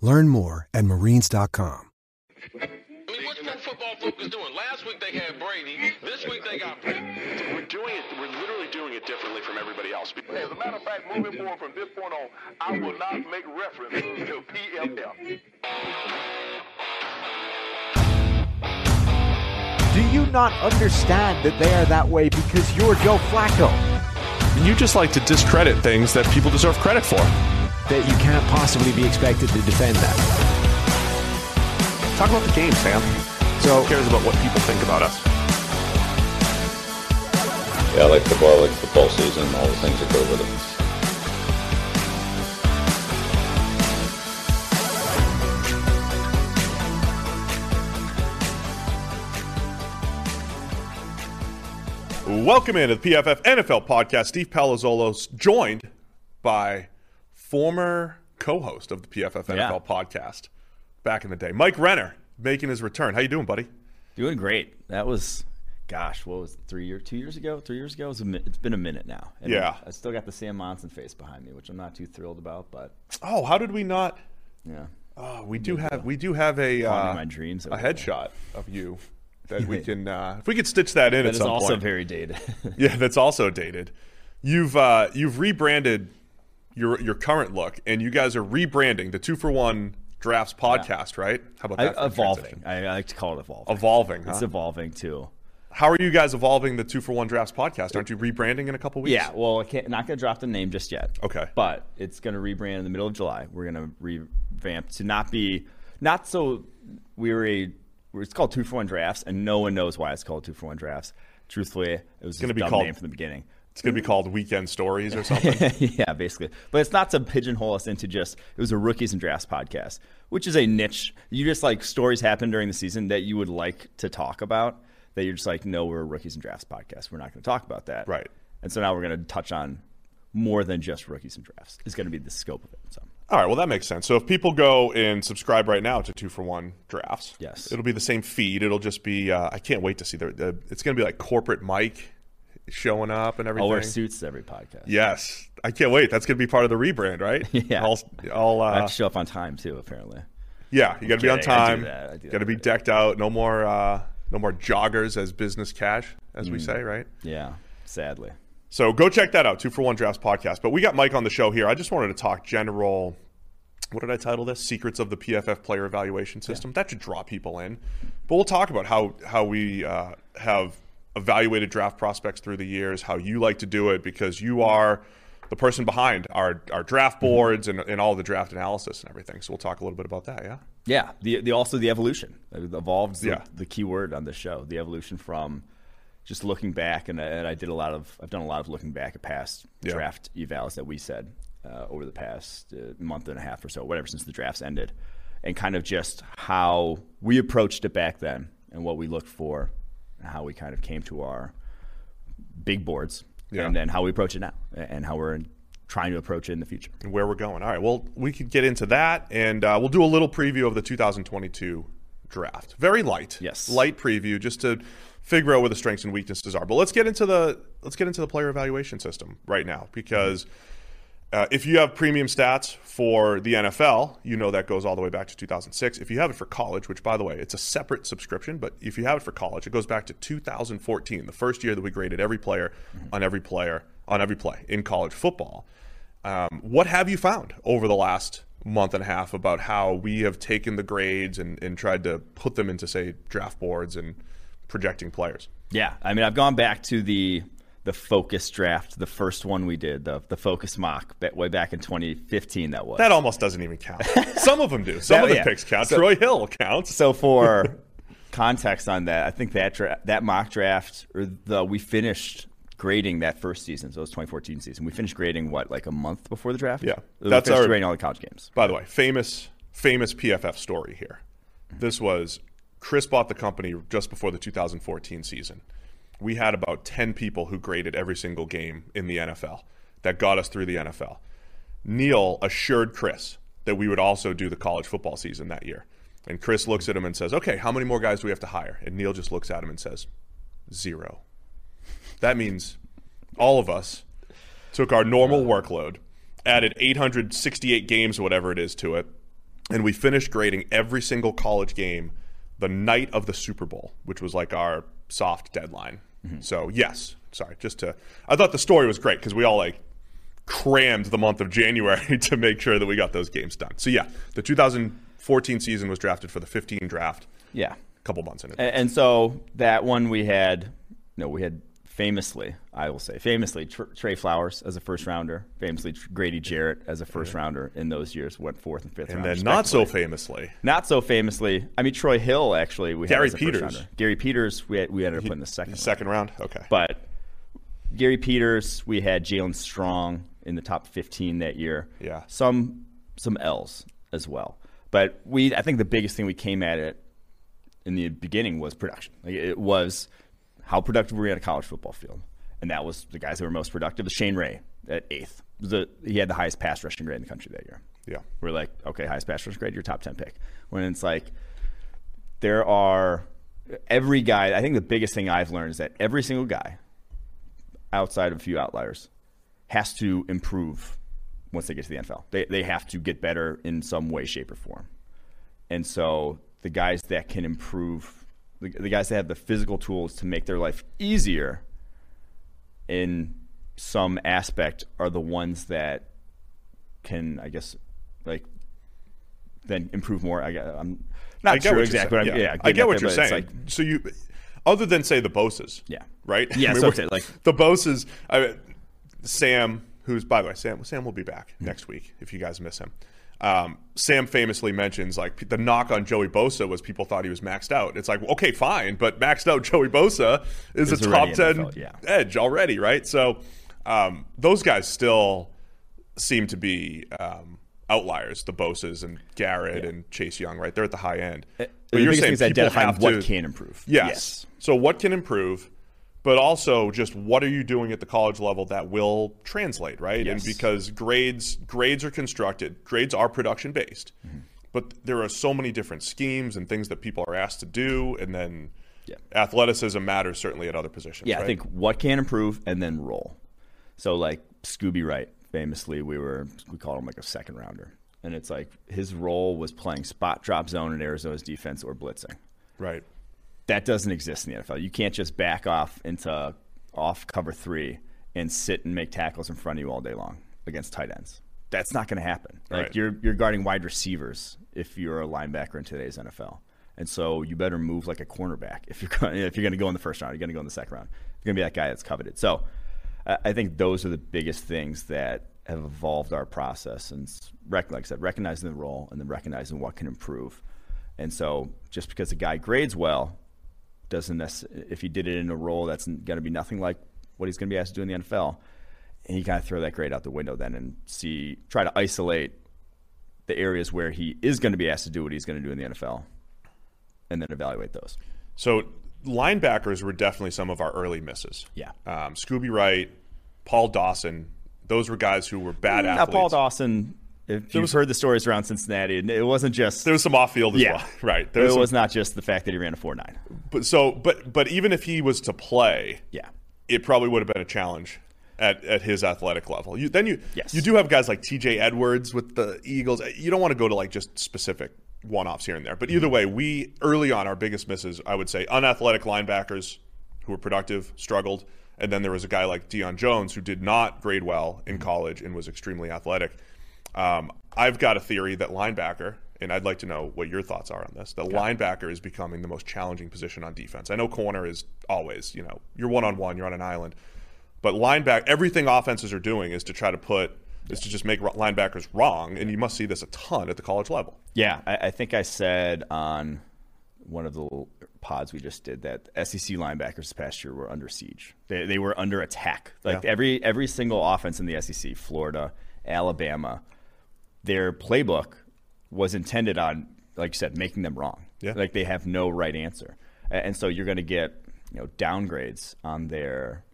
Learn more at marines.com. I mean, what's pro football focus doing? Last week they had Brady. This week they got Brady. We're doing it. We're literally doing it differently from everybody else. As a matter of fact, moving forward from this point on, I will not make reference to PFF. Do you not understand that they are that way because you're Joe Flacco? You just like to discredit things that people deserve credit for. That you can't possibly be expected to defend that. Talk about the game, Sam. So Who cares about what people think about us? Yeah, I like football, I like football season, all the things that go with it. Welcome into the PFF NFL podcast. Steve Palazzolo's joined by former co-host of the PFF NFL Yeah. podcast back in the day, Mike Renner, making his return. How you doing, buddy? Doing great. That was, gosh, what was it, three years, two years ago? Three years ago? It was a, it's been a minute now. And Yeah. I still got the Sam Monson face behind me, which I'm not too thrilled about, but Oh, how did we not? yeah. Oh, we do have we do have a uh, my dreams a over there. headshot of you that we can uh, if we could stitch that in That at is also point. very dated. Yeah, that's also dated. You've uh, you've rebranded your your current look, and you guys are rebranding the two for one drafts podcast, right? How about that? a evolving. I, I like to call it evolving. Evolving. It's evolving too. How are you guys evolving the two for one drafts podcast? Aren't you rebranding in a couple weeks? Yeah, well, I can't, not going to drop the name just yet. Okay. But it's going to rebrand in the middle of July. We're going to revamp to not be, not so we were a, it's called two for one drafts, and no one knows why it's called two for one drafts. Truthfully, it was gonna a be dumb called- name from the beginning. It's gonna be called Weekend Stories or something. yeah, basically. But it's not to pigeonhole us into just it was a rookies and drafts podcast, which is a niche. You just like stories happen during the season that you would like to talk about. That you're just like, no, we're a rookies and drafts podcast. We're not going to talk about that. Right. And so now we're going to touch on more than just rookies and drafts. Is going to be the scope of it. So All right, well that makes sense. So if people go and subscribe right now to two for one drafts, Yes. it'll be the same feed. It'll just be. Uh, I can't wait to see the. the it's going to be like corporate Mike showing up and everything. I'll wear suits every podcast. Yes, I can't wait. That's going to be part of the rebrand, right? Yeah. I'll, I'll, I have uh, to show up on time too. Apparently. yeah, you got to be on kidding. I do time. Got to be decked out. No more, uh, no more joggers as business cash, as Mm. we say, right? Yeah. Sadly. So go check that out, Two for One Drafts podcast. But we got Mike on the show here. I just wanted to talk general. What did I title this? Secrets of the PFF Player Evaluation System. That should draw people in. But we'll talk about how how we uh, have evaluated draft prospects through the years, how you like to do it, because you are the person behind our our draft boards and, and all the draft analysis and everything. So we'll talk a little bit about that. Yeah. Yeah, the, the also the evolution. It evolved the, Yeah. the key word on the show. The evolution from just looking back, and, I- and I did a lot of I've done a lot of looking back at past Yeah. draft evals that we said uh, over the past uh, month and a half or so, whatever since the drafts ended, and kind of just how we approached it back then and what we looked for, how we kind of came to our big boards, Yeah. and then how we approach it now, and how we're trying to approach it in the future. and where we're going. All right, well, we could get into that, and uh, we'll do a little preview of the 2022 draft. Very light, Yes. light preview, just to figure out where the strengths and weaknesses are. But let's get into the let's get into the player evaluation system right now, because uh, if you have premium stats for the NFL, you know that goes all the way back to 2006. If you have it for college, which by the way, it's a separate subscription, but if you have it for college, it goes back to 2014, the first year that we graded every player on every player on every play in college football. Um, what have you found over the last month and a half about how we have taken the grades and, and tried to put them into, say, draft boards and projecting players. Yeah, I mean, I've gone back to the the focus draft, the first one we did, the the focus mock, way back in 2015. That was That almost doesn't even count. Some of them do. Some That- of the yeah. picks count. So- Troy Hill counts. So for context on that, I think that dra- that mock draft or the we finished grading that first season, so it was 2014 season. We finished grading what like a month before the draft. Yeah. we That's our- grading all the college games. By the way, famous famous PFF story here. Mm-hmm. This was Chris bought the company just before the 2014 season. We had about 10 people who graded every single game in the NFL that got us through the NFL. Neil assured Chris that we would also do the college football season that year. And Chris looks at him and says, "Okay, how many more guys do we have to hire?" And Neil just looks at him and says, zero. That means all of us took our normal workload, added 868 games, whatever it is, to it, and we finished grading every single college game the night of the Super Bowl, which was like our soft deadline. So, yes, sorry, just to. I thought the story was great because we all like crammed the month of January to make sure that we got those games done. So, yeah, the 2014 season was drafted for the 15 draft. Yeah. A couple months in it. And, and so that one we had, no, we had famously, I will say, famously Tr- Trey Flowers as a first rounder, famously Tr- Grady Jarrett as a first rounder in those years, went fourth and fifth and round. then, not so famously, Not so famously. I mean, Troy Hill actually. We Gary had as a first Peters. Gary Peters. We had, we ended up putting the second. round. second round. Okay. But Gary Peters, we had Jaelen Strong in the top 15 that year. Yeah. Some some L's as well. But we, I think the biggest thing we came at it in the beginning was production. Like it was how productive were we on a college football field, and that was the guys that were most productive. Shane Ray at eighth. The, he had the highest pass rushing grade in the country that year. Yeah. We're like, okay, highest pass rushing grade, your top 10 pick. When it's like, there are every guy. I think the biggest thing I've learned is that every single guy, outside of a few outliers, has to improve once they get to the NFL. They they have to get better in some way, shape, or form. And so the guys that can improve, the, the guys that have the physical tools to make their life easier in some aspect are the ones that can, I guess, like then improve more. I, I'm not I get sure exactly. But I'm, yeah, I get what there, you're saying. like- so you, other than say the Bosas, Yeah. right? Yeah, so we're- okay, like- the Bosas. I, Sam, who's by the way, Sam, Sam will be back mm-hmm. next week if you guys miss him. Um, Sam famously mentions like the knock on Joey Bosa was people thought he was maxed out. It's like okay, fine, but maxed out Joey Bosa is a top ten NFL, yeah. edge already, right? So um, those guys still seem to be um, outliers. The Bosas and Garrett and Chase Young, right? They're at the high end. But the thing is people have what to- can improve. Yes. Yes. So what can improve, but also just what are you doing at the college level that will translate, right? And because grades grades are constructed, grades are production based. Mm-hmm. But there are so many different schemes and things that people are asked to do and then Yeah. athleticism matters certainly at other positions. Yeah, I think what can improve and then roll. So like Scooby Wright, famously, we were we called him like a second rounder, and it's like his role was playing spot drop zone in Arizona's defense or blitzing. Right. That doesn't exist in the NFL. You can't just back off into off cover three and sit and make tackles in front of you all day long against tight ends. That's not going to happen. Like Right. you're you're guarding wide receivers if you're a linebacker in today's NFL. And so you better move like a cornerback if you're going, if you're going to go in the first round. You're going to go in the second round. You're going to be that guy that's coveted. So I I think those are the biggest things that have evolved our process and rec- like I said, recognizing the role and then recognizing what can improve. And so just because a guy grades well doesn't necessarily, if he did it in a role that's going to be nothing like what he's going to be asked to do in the NFL, and you kind of throw that grade out the window then and see, try to isolate the areas where he is going to be asked to do what he's going to do in the NFL and then evaluate those. So linebackers were definitely some of our early misses. Yeah. Um, Scooby Wright, Paul Dawson, those were guys who were bad now, athletes. Paul Dawson, if you've was- heard the stories around Cincinnati, and it wasn't just There was some off field as Yeah. well, right? There it was, some- was not just the fact that he ran a four nine. but so, but but even if he was to play, Yeah, it probably would have been a challenge at, at his athletic level. You, then you Yes. you do have guys like T.J. Edwards with the Eagles. You don't want to go to like just specific one offs here and there. But either way, we early on our biggest misses, I would say, unathletic linebackers who were productive struggled, and then there was a guy like Deion Jones who did not grade well in college and was extremely athletic. Um, I've got a theory that linebacker, and I'd like to know what your thoughts are on this. That linebacker is becoming the most challenging position on defense. I know corner is always, you know, you're one on one, you're on an island, but linebacker, everything offenses are doing is to try to put is to just make linebackers wrong, and you must see this a ton at the college level. Yeah, I, I think I said on one of the pods we just did that SEC linebackers this past year were under siege. They, they were under attack. Like Yeah. every every single offense in the SEC, Florida, Alabama, their playbook was intended on, like you said, making them wrong. Yeah. Like they have no right answer, and so you're going to get you know downgrades on their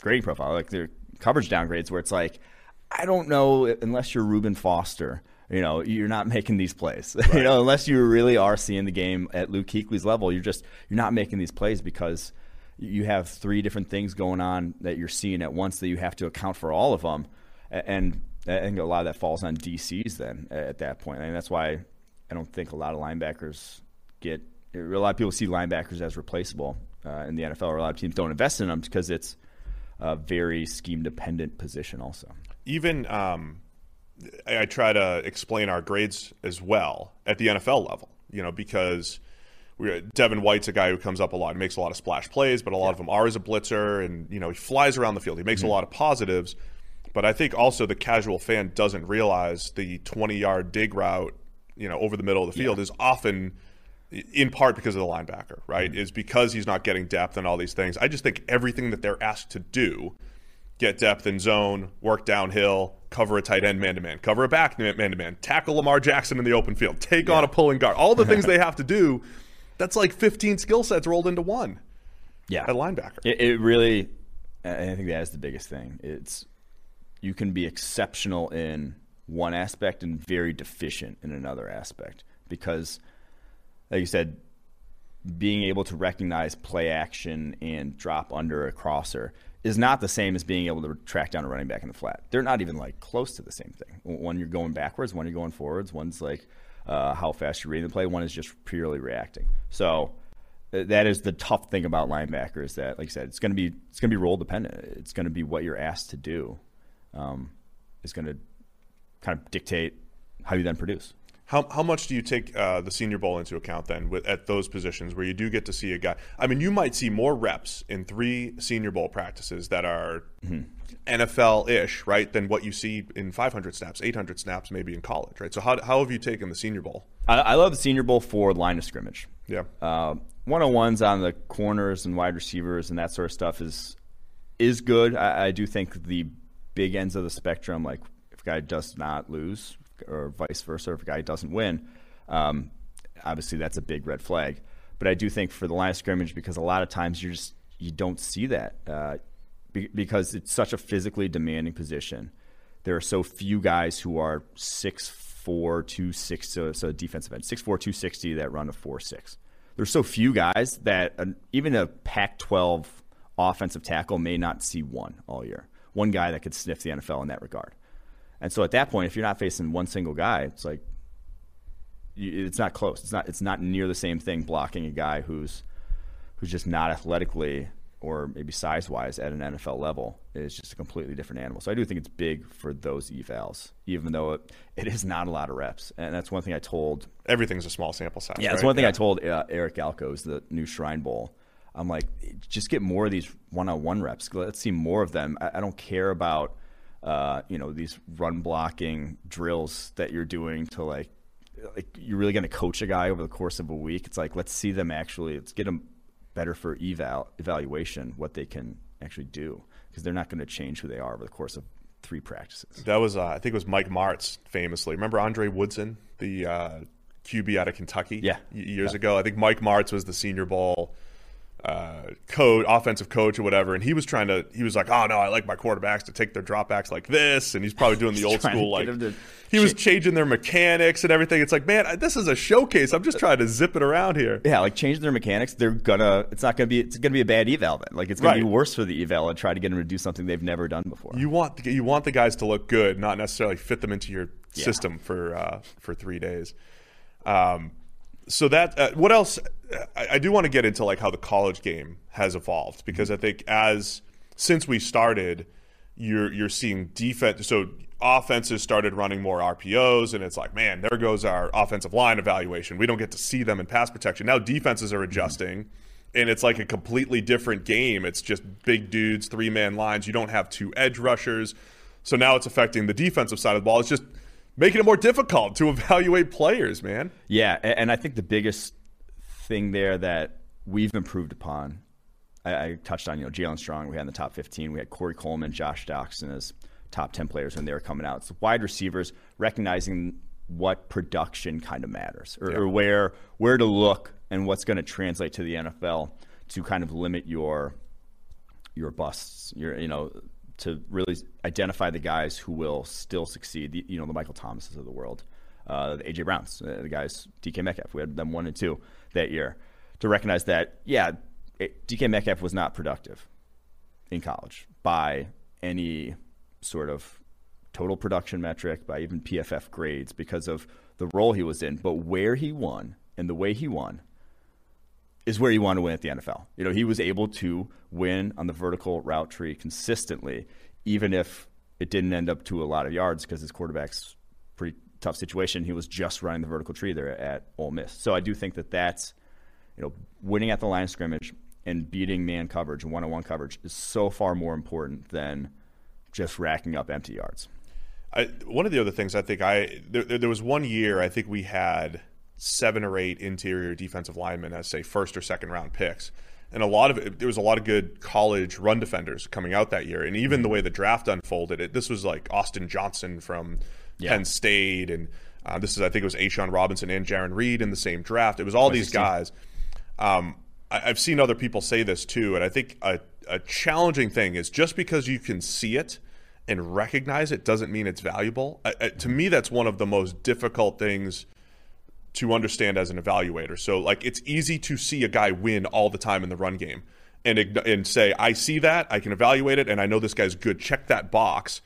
grading profile, like their coverage downgrades, where it's like, I don't know unless you're Reuben Foster. You know, you're not making these plays. you know, unless you really are seeing the game at Luke Kuechly's level, you're just you're not making these plays because you have three different things going on that you're seeing at once that you have to account for all of them, and I think a lot of that falls on DCs then at that point, and that's why I don't think a lot of linebackers get. A lot of people see linebackers as replaceable uh, in the NFL, or a lot of teams don't invest in them because it's a very scheme dependent position also. even um, I, try to explain our grades as well at the NFL level. You know, because we Devin White's a guy who comes up a lot, he makes a lot of splash plays, but a lot of them are as a blitzer, and you know he flies around the field. He makes a lot of positives, but I think also the casual fan doesn't realize the twenty-yard dig route, you know, over the middle of the field is often in part because of the linebacker, right? Mm-hmm. Is because he's not getting depth and all these things. I just think everything that they're asked to do get depth in zone, work downhill, cover a tight end man to man, cover a back man to man, tackle Lamar Jackson in the open field, take on a pulling guard. All the things they have to do, that's like 15 skill sets rolled into one Yeah, at linebacker. It, it really, I think that is the biggest thing. It's you can be exceptional in one aspect and very deficient in another aspect because, like you said, being able to recognize play action and drop under a crosser is not the same as being able to track down a running back in the flat. They're not even like close to the same thing. One you're going backwards, one you're going forwards. One's like uh, how fast you're reading the play. One is just purely reacting. So uh, that is the tough thing about linebackers. That, like I said, it's to be it's to be role dependent. It's going to be what you're asked to do. Um, is going to kind of dictate how you then produce. How, how much do you take uh, the Senior Bowl into account then with, at those positions where you do get to see a guy? I mean, you might see more reps in three Senior Bowl practices that are NFL ish, right, than what you see in 500 snaps, 800 snaps, maybe in college, right? So, how, how have you taken the Senior Bowl? I, I love the Senior Bowl for line of scrimmage. Yeah. Uh, one-on-ones on the corners and wide receivers and that sort of stuff is is good. I, I do think the big ends of the spectrum, like if a guy does not lose or vice versa, if a guy doesn't win, um, obviously that's a big red flag. But I do think for the line of scrimmage, because a lot of times you just you don't see that uh, be, because it's such a physically demanding position. There are so few guys who are six four two six so, so defensive end six four two sixty that run a four six. There's so few guys that an, even a Pac-12 offensive tackle may not see one all year. One guy that could sniff the NFL in that regard. And so at that point, if you're not facing one single guy, it's like it's not close. It's not. It's not near the same thing blocking a guy who's who's just not athletically or maybe size wise at an NFL level. It's just a completely different animal. So I do think it's big for those evals, even though it, it is not a lot of reps. And that's one thing I told Everything's a small sample size. yeah, that's right? one thing I told uh, Eric Galko's, the new Shrine Bowl. I'm like, just get more of these one-on-one reps. Let's see more of them. I, I don't care about, uh, you know, these run blocking drills that you're doing to like, like you're really going to coach a guy over the course of a week. It's like let's see them actually. Let's get them better for eval evaluation what they can actually do because they're not going to change who they are over the course of three practices. That was, uh, I think it was Mike Martz famously. Remember Andre Woodson, the uh, QB out of Kentucky? Yeah. Years ago. I think Mike Martz was the Senior Bowl uh, coach, offensive coach or whatever. And he was trying to, he was like, oh no, I like my quarterbacks to take their dropbacks like this. And he's probably doing the old school, like, he was changing their mechanics and everything. It's like, man, this is a showcase. I'm just trying to zip it around here. Yeah, like changing their mechanics, they're gonna. It's not gonna be. It's gonna be a bad eval then. Like it's gonna be worse for the eval and try to get them to do something they've never done before. You want the, you want the guys to look good, not necessarily fit them into your system for uh, for three days. Um, so that uh, what else? I, I do want to get into like how the college game has evolved because mm-hmm. I think as since we started, you're you're seeing defense. So offenses started running more RPOs, and it's like, man, there goes our offensive line evaluation. We don't get to see them in pass protection. Now defenses are mm-hmm. adjusting, and it's like a completely different game. It's just big dudes, three man lines. You don't have two edge rushers. So now it's affecting the defensive side of the ball. It's just making it more difficult to evaluate players, man. Yeah, and I think the biggest thing there that we've improved upon, I, I touched on, you know, Jaelen Strong, we had in the top 15. We had Corey Coleman, Josh Doctson as top 10 players when they were coming out. It's wide receivers recognizing what production kind of matters or, yeah. or where where to look and what's going to translate to the NFL to kind of limit your your busts, your you know, to really identify the guys who will still succeed. The, you know, the Michael Thomases of the world, uh, the AJ Browns, uh, the guys, DK Metcalf. We had them one and two that year to recognize that, yeah, it, DK Metcalf was not productive in college by any sort of total production metric, by even PFF grades because of the role he was in. But where he won and the way he won is where you want to win at the NFL. You know, he was able to win on the vertical route tree consistently, even if it didn't end up to a lot of yards because his quarterback's pretty tough situation. He was just running the vertical tree there at Ole Miss. So I do think that that's, you know, winning at the line of scrimmage and beating man coverage one-on-one coverage is so far more important than just racking up empty yards. I, one of the other things I think I there, there was one year I think we had – seven or eight interior defensive linemen as say first or second round picks. And a lot of it, there was a lot of good college run defenders coming out that year. And even the mm-hmm. way the draft unfolded, it this was like Austin Johnson from yeah. Penn State, and uh, this is I think it was A'Shawn Robinson and Jarran Reed in the same draft. It was all these guys. Um, I, have seen other people say this too, and I think a, a challenging thing is just because you can see it and recognize it doesn't mean it's valuable. to me, that's one of the most difficult things to understand as an evaluator. So like it's easy to see a guy win all the time in the run game and and say I see that, I can evaluate it and I know this guy's good. Check that box.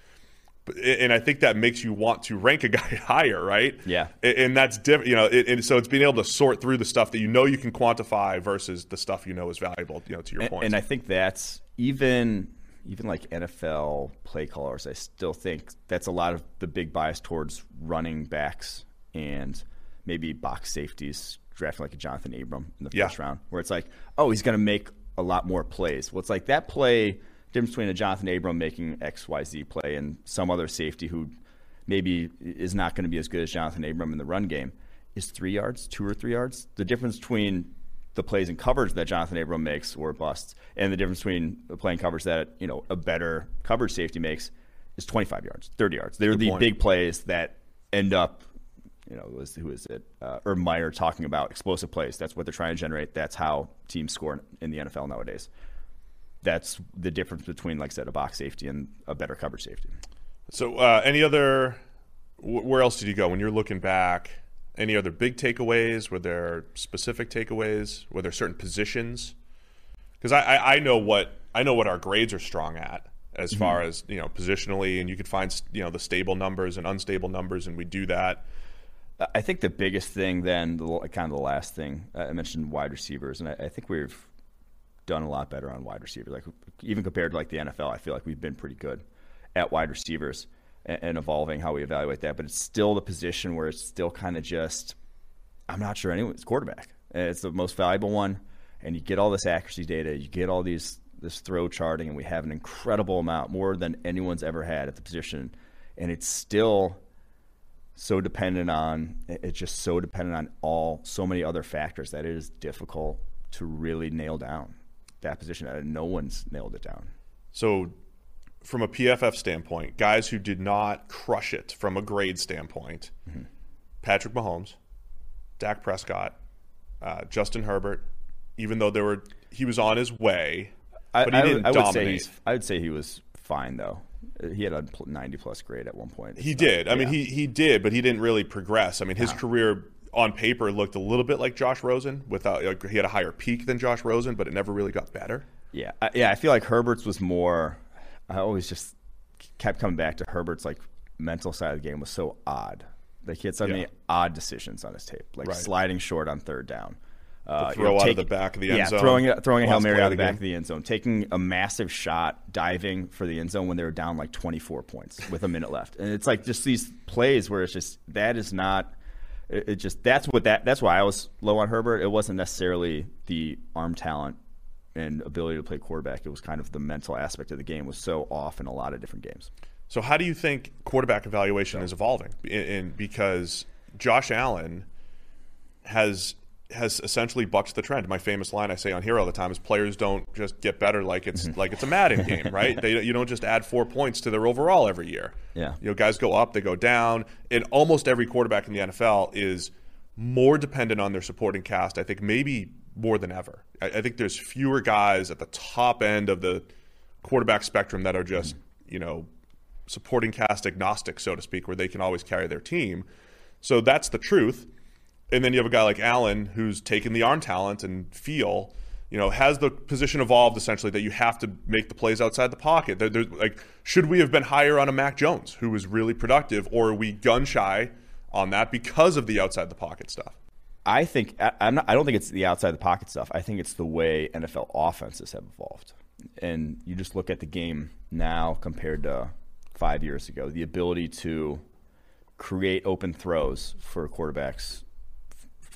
And I think that makes you want to rank a guy higher, right? Yeah. And that's different, you know. And so it's being able to sort through the stuff that you know you can quantify versus the stuff you know is valuable. You know, to your point. And I think that's even even like NFL play callers. I still think that's a lot of the big bias towards running backs and maybe box safeties drafting like a Johnathan Abram in the yeah. first round, where it's like, oh, he's going to make a lot more plays. Well, it's like that play difference between a Johnathan Abram making X Y Z play and some other safety who maybe is not going to be as good as Johnathan Abram in the run game is three yards, two or three yards. The difference between the plays and coverage that Johnathan Abram makes or busts, and the difference between the playing coverage that you know a better coverage safety makes is 25 yards, 30 yards. They're Good the point. big plays that end up you know, was who is it? Uh, Urban Meyer talking about explosive plays. That's what they're trying to generate. That's how teams score in the NFL nowadays. That's the difference between, like I said, a box safety and a better coverage safety. So, uh, any other? Where else did you go when you're looking back? Any other big takeaways? Were there specific takeaways? Were there certain positions? Because I, I, I know what I know what our grades are strong at as mm-hmm. far as you know positionally, and you could find you know the stable numbers and unstable numbers, and we do that. I think the biggest thing, then, the, kind of the last thing uh, I mentioned, wide receivers, and I, I, think we've done a lot better on wide receivers. Like even compared to like the NFL, I feel like we've been pretty good at wide receivers and, and evolving how we evaluate that. But it's still the position where it's still kind of just I'm not sure anyone's quarterback. It's the most valuable one, and you get all this accuracy data, you get all these this throw charting, and we have an incredible amount, more than anyone's ever had at the position, and it's still so dependent on it's just so dependent on all so many other factors that it is difficult to really nail down that position and no one's nailed it down so from a pff standpoint guys who did not crush it from a grade standpoint mm-hmm. patrick mahomes dak prescott uh, justin herbert even though there were he was on his way but he I, didn't I, I dominate. Would say I would say he was fine though he had a 90 plus grade at one point. He did. I mean, he he did, but he didn't really progress. I mean, his yeah. career on paper looked a little bit like Josh Rosen. Without like, he had a higher peak than Josh Rosen, but it never really got better. Yeah, I, yeah. I feel like Herbert's was more. I always just kept coming back to Herbert's like mental side of the game was so odd. Like he had so many odd decisions on his tape, like right. sliding short on third down, Uh, throw out of the back of the end yeah, zone. throwing a, throwing a hail mary out of the the back game. of the end zone, taking a massive shot, diving for the end zone when they were down like 24 points with a minute left, and it's like just these plays where it's just that is not. It, it just that's what that that's why I was low on Herbert. It wasn't necessarily the arm talent and ability to play quarterback. It was kind of the mental aspect of the game was so off in a lot of different games. So how do you think quarterback evaluation is evolving? In, in because Josh Allen has has essentially bucked the trend. My famous line I say on here all the time is players don't just get better like it's mm-hmm. like it's a Madden game, right? They you don't just add four points to their overall every year. Yeah. You know, guys go up, they go down. And almost every quarterback in the NFL is more dependent on their supporting cast, I think maybe more than ever. I, I think there's fewer guys at the top end of the quarterback spectrum that are just, mm-hmm. you know, supporting cast agnostic, so to speak, where they can always carry their team. So that's the truth. And then you have a guy like Allen who's taken the arm talent and feel, you know, has the position evolved essentially that you have to make the plays outside the pocket. There, like, should we have been higher on a Mac Jones who was really productive, or are we gun shy on that because of the outside the pocket stuff? I think I, not, I don't think it's the outside the pocket stuff. I think it's the way NFL offenses have evolved. And you just look at the game now compared to five years ago. The ability to create open throws for quarterbacks.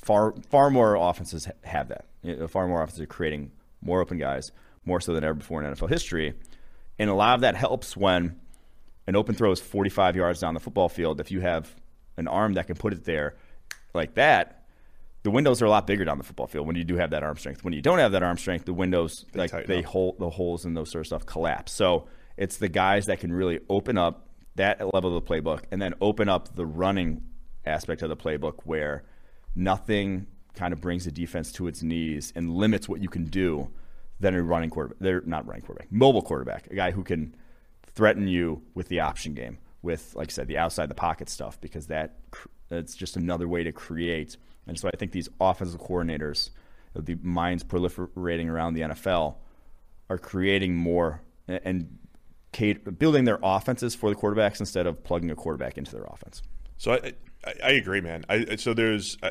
Far far more offenses have that. You know, far more offenses are creating more open guys, more so than ever before in NFL history. And a lot of that helps when an open throw is 45 yards down the football field. If you have an arm that can put it there like that, the windows are a lot bigger down the football field when you do have that arm strength. When you don't have that arm strength, the windows They like they up. hole the holes and those sort of stuff collapse. So it's the guys that can really open up that level of the playbook and then open up the running aspect of the playbook where nothing kind of brings the defense to its knees and limits what you can do than a running quarterback. They're not running quarterback, mobile quarterback, a guy who can threaten you with the option game, with like I said, the outside the pocket stuff, because that it's just another way to create. And so I think these offensive coordinators, the minds proliferating around the NFL, are creating more and building their offenses for the quarterbacks instead of plugging a quarterback into their offense. So I, I, I agree, man. I, so there's uh,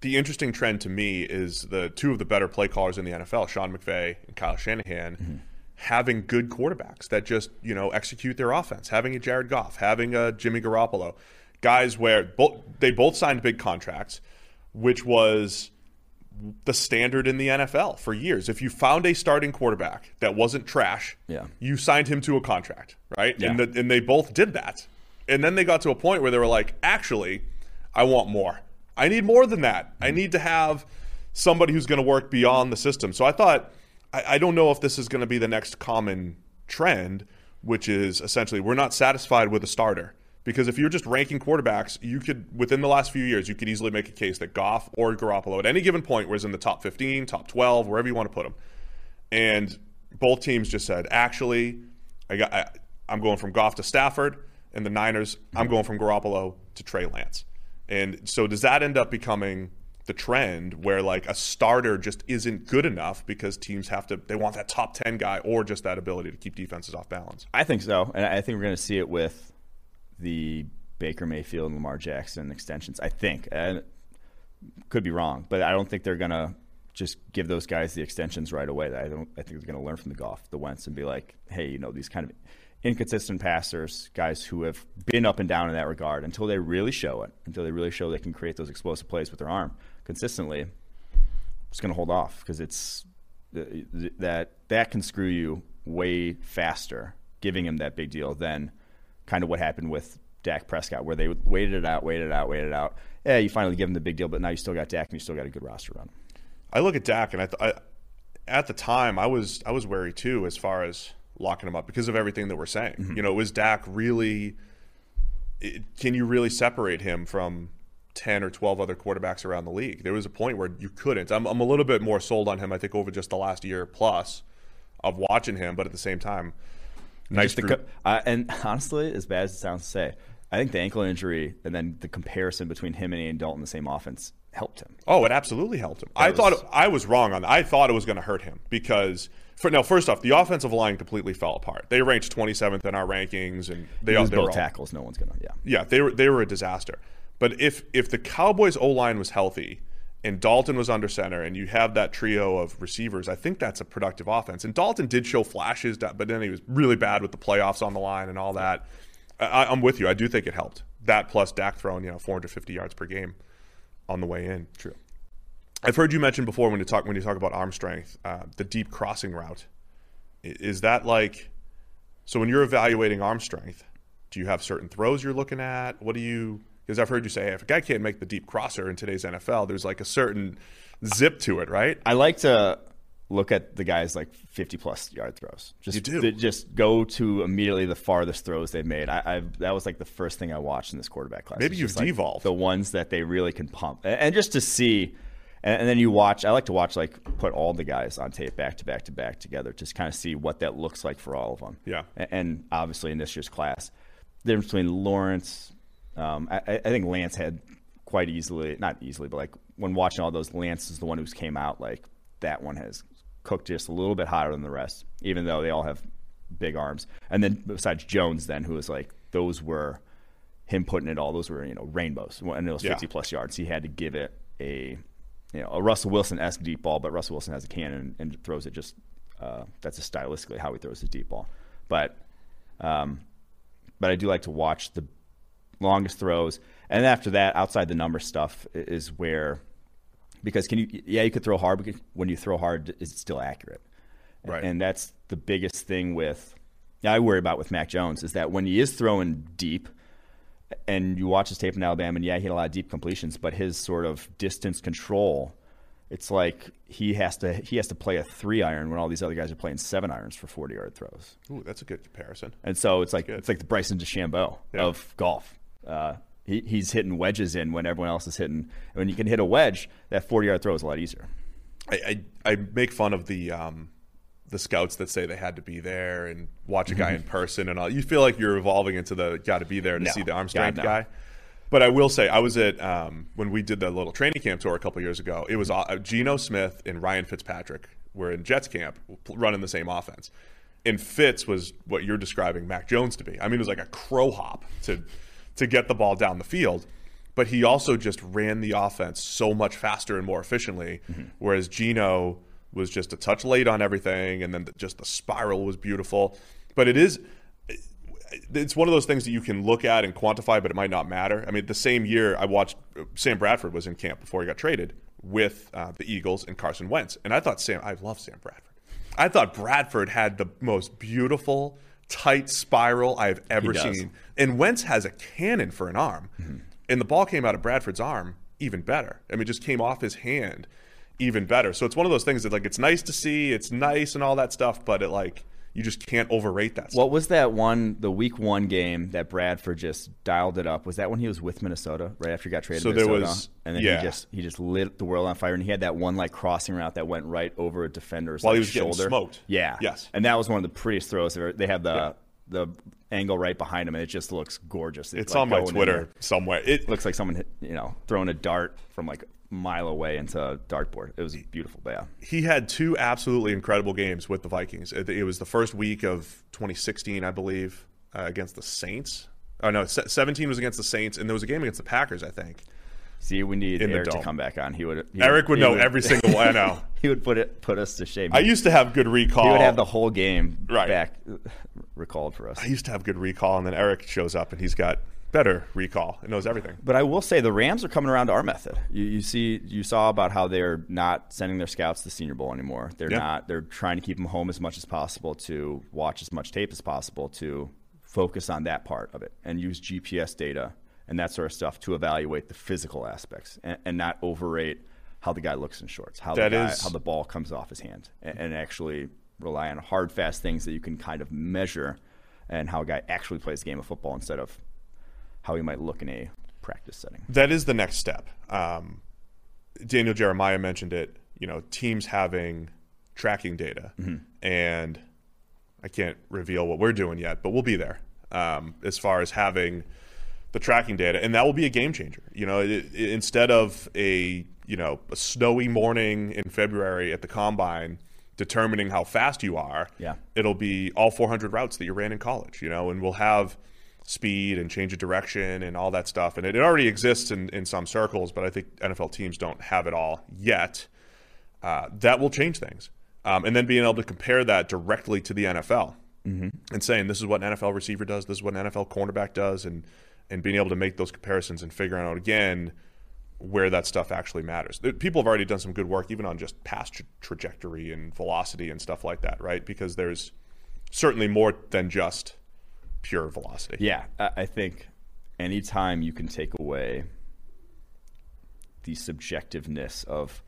the interesting trend to me is the two of the better play callers in the NFL, Sean McVay and Kyle Shanahan, having good quarterbacks that just you know execute their offense. Having a Jared Goff, having a Jimmy Garoppolo, guys where both they both signed big contracts, which was the standard in the NFL for years. If you found a starting quarterback that wasn't trash, Yeah. you signed him to a contract, right? Yeah. And, the, and they both did that. And then they got to a point where they were like, actually, I want more. I need more than that. I mm-hmm. need to have somebody who's going to work beyond the system. So I thought, I, I don't know if this is going to be the next common trend, which is essentially we're not satisfied with a starter. Because if you're just ranking quarterbacks, you could, within the last few years, you could easily make a case that Goff or Garoppolo at any given point was in the top 15, top 12, wherever you want to put them. And both teams just said, actually, I got, I, I'm going from Goff to Stafford, and the Niners, I'm going from Garoppolo to Trey Lance. And so does that end up becoming the trend where like a starter just isn't good enough because teams have to they want that top 10 guy or just that ability to keep defenses off balance? I think so, and I think we're going to see it with the Baker Mayfield and Lamar Jackson extensions. I think, and could be wrong, but I don't think they're going to just give those guys the extensions right away. I don't. I think they're going to learn from the Goff, the Wentz, and be like, hey, you know, these kind of inconsistent passers, guys who have been up and down in that regard, until they really show it, until they really show they can create those explosive plays with their arm consistently. It's going to hold off because it's th- th- that that can screw you way faster, giving him that big deal than kind of what happened with Dak Prescott, where they waited it out, waited it out, waited it out. Yeah, you finally give him the big deal, but now you still got Dak and you still got a good roster run. I look at Dak, and I, th- I at the time I was I was wary too as far as locking him up because of everything that we're saying. You know, was Dak really? It, can you really separate him from ten or twelve other quarterbacks around the league? There was a point where you couldn't. I'm, I'm a little bit more sold on him. I think over just the last year plus of watching him, but at the same time, nice. The co- uh, and honestly, as bad as it sounds to say, I think the ankle injury and then the comparison between him and Andy Dalton in the same offense helped him. Oh, it absolutely helped him. I was- thought I was wrong on that. I thought it was going to hurt him because for no, first off, the offensive line completely fell apart. They ranked 27th in our rankings, and they all Lose they were both tackles. No one's gonna. Yeah. Yeah, they were they were a disaster. But if if the Cowboys O line was healthy and Dalton was under center, and you have that trio of receivers, I think that's a productive offense. And Dalton did show flashes, but then he was really bad with the playoffs on the line and all that. I, I'm with you. I do think it helped. That plus Dak throwing, you know, 450 yards per game on the way in. True. I've heard you mention before when you talk when you talk about arm strength, uh, the deep crossing route. Is that like so when you're evaluating arm strength? Do you have certain throws you're looking at? What do you? Because I've heard you say hey, if a guy can't make the deep crosser in today's NFL, there's like a certain zip to it, right? I like to look at the guys like 50 plus yard throws. Just You do? th- just go to immediately the farthest throws they've made. I, I that was like the first thing I watched in this quarterback class. Maybe you've just, like, devolved. the ones that they really can pump, and, and just to see. And, and then you watch. I like to watch like put all the guys on tape back to back to back together, just kind of see what that looks like for all of them. Yeah. A- And, obviously in this year's class, the difference between Lawrence, um, I, I think Lance had quite easily, not easily, but like when watching all those, Lance is the one who's came out like that one has cooked just a little bit hotter than the rest, even though they all have big arms. And then besides Jones, then who was like those were him putting it all. Those were you know rainbows and it was 50 plus yards. He had to give it a you know a Russell Wilson esque deep ball, but Russell Wilson has a cannon and throws it just uh, that's just stylistically how he throws his deep ball. But um, but I do like to watch the longest throws, and after that, outside the number stuff is where because can you yeah you could throw hard, but when you throw hard, is it still accurate? Right. And that's the biggest thing with I worry about with Mac Jones is that when he is throwing deep, and you watch his tape in Alabama, and yeah, he had a lot of deep completions, but his sort of distance control, it's like he has to he has to play a three iron when all these other guys are playing seven irons for forty yard throws. Ooh, that's a good comparison. And so it's like good. it's like the Bryson DeChambeau Yeah. of golf. Uh, he, he's hitting wedges in when everyone else is hitting. When you can hit a wedge, that forty yard throw is a lot easier. I, I, I make fun of the um, the scouts that say they had to be there and watch a guy in person and all. You feel like you're evolving into the got to be there to No. see the arm God, strength no. guy. But I will say, I was at um, when we did the little training camp tour a couple years ago. It was uh, Geno Smith and Ryan Fitzpatrick were in Jets camp running the same offense, and Fitz was what you're describing Mac Jones to be. I mean, it was like a crow hop to to get the ball down the field. But he also just ran the offense so much faster and more efficiently, whereas Geno was just a touch late on everything, and then the, just the spiral was beautiful. But it is it's one of those things that you can look at and quantify, but it might not matter. I mean, the same year I watched Sam Bradford was in camp before he got traded with uh, the Eagles and Carson Wentz, and I thought Sam, I love Sam Bradford. I thought Bradford had the most beautiful tight spiral I've ever seen, and Wentz has a cannon for an arm, and the ball came out of Bradford's arm even better. I mean, it just came off his hand even better. So it's one of those things that like it's nice to see, it's nice and all that stuff, but it like you just can't overrate that. stuff. What was that one, the week one game that Bradford just dialed it up? Was that when he was with Minnesota right after he got traded? So there was- and then yeah. he just he just lit the world on fire, and he had that one like crossing route that went right over a defender's While like, he was getting smoked. Yeah, Yes. and that was one of the prettiest throws. ever. They have the the angle right behind him, and it just looks gorgeous. it's like on my Twitter somewhere. It looks like someone you know throwing a dart from like mile away into dartboard. It was beautiful. But yeah. he had two absolutely incredible games with the Vikings. It, it was the first week of 2016, I believe, uh, against the Saints. Oh no, 17 was against the Saints, and there was a game against the Packers, I think. See, we need In Eric to come back on. He would. He Eric would he know every single one. I know. He would put it put us to shame. I used to have good recall. He would have the whole game Right. back uh, recalled for us. I used to have good recall, and then Eric shows up, and he's got better recall and knows everything. But I will say the Rams are coming around to our method. You, you see, you saw about how they're not sending their scouts to the Senior Bowl anymore. They're Yeah. not. They're trying to keep them home as much as possible to watch as much tape as possible to focus on that part of it and use GPS data and that sort of stuff to evaluate the physical aspects and, and not overrate how the guy looks in shorts, how That the guy, is- how the ball comes off his hand, and, and actually rely on hard, fast things that you can kind of measure and how a guy actually plays the game of football instead of how he might look in a practice setting. That is the next step. Um, Daniel Jeremiah mentioned it. You know, teams having tracking data, and I can't reveal what we're doing yet, but we'll be there um, as far as having the tracking data, and that will be a game changer. You know, it, it- instead of a you know a snowy morning in February at the combine determining how fast you are, Yeah. it'll be all 400 routes that you ran in college. You know, and we'll have speed and change of direction and all that stuff. And it, it already exists in, in some circles, but I think NFL teams don't have it all yet. Uh, that will change things. Um, and then being able to compare that directly to the NFL Mm-hmm. and saying this is what an NFL receiver does, this is what an NFL cornerback does, and and being able to make those comparisons and figuring out again where that stuff actually matters. People have already done some good work, even on just past tra- trajectory and velocity and stuff like that, right? Because there's certainly more than just pure velocity. Yeah, I think anytime you can take away the subjectiveness of,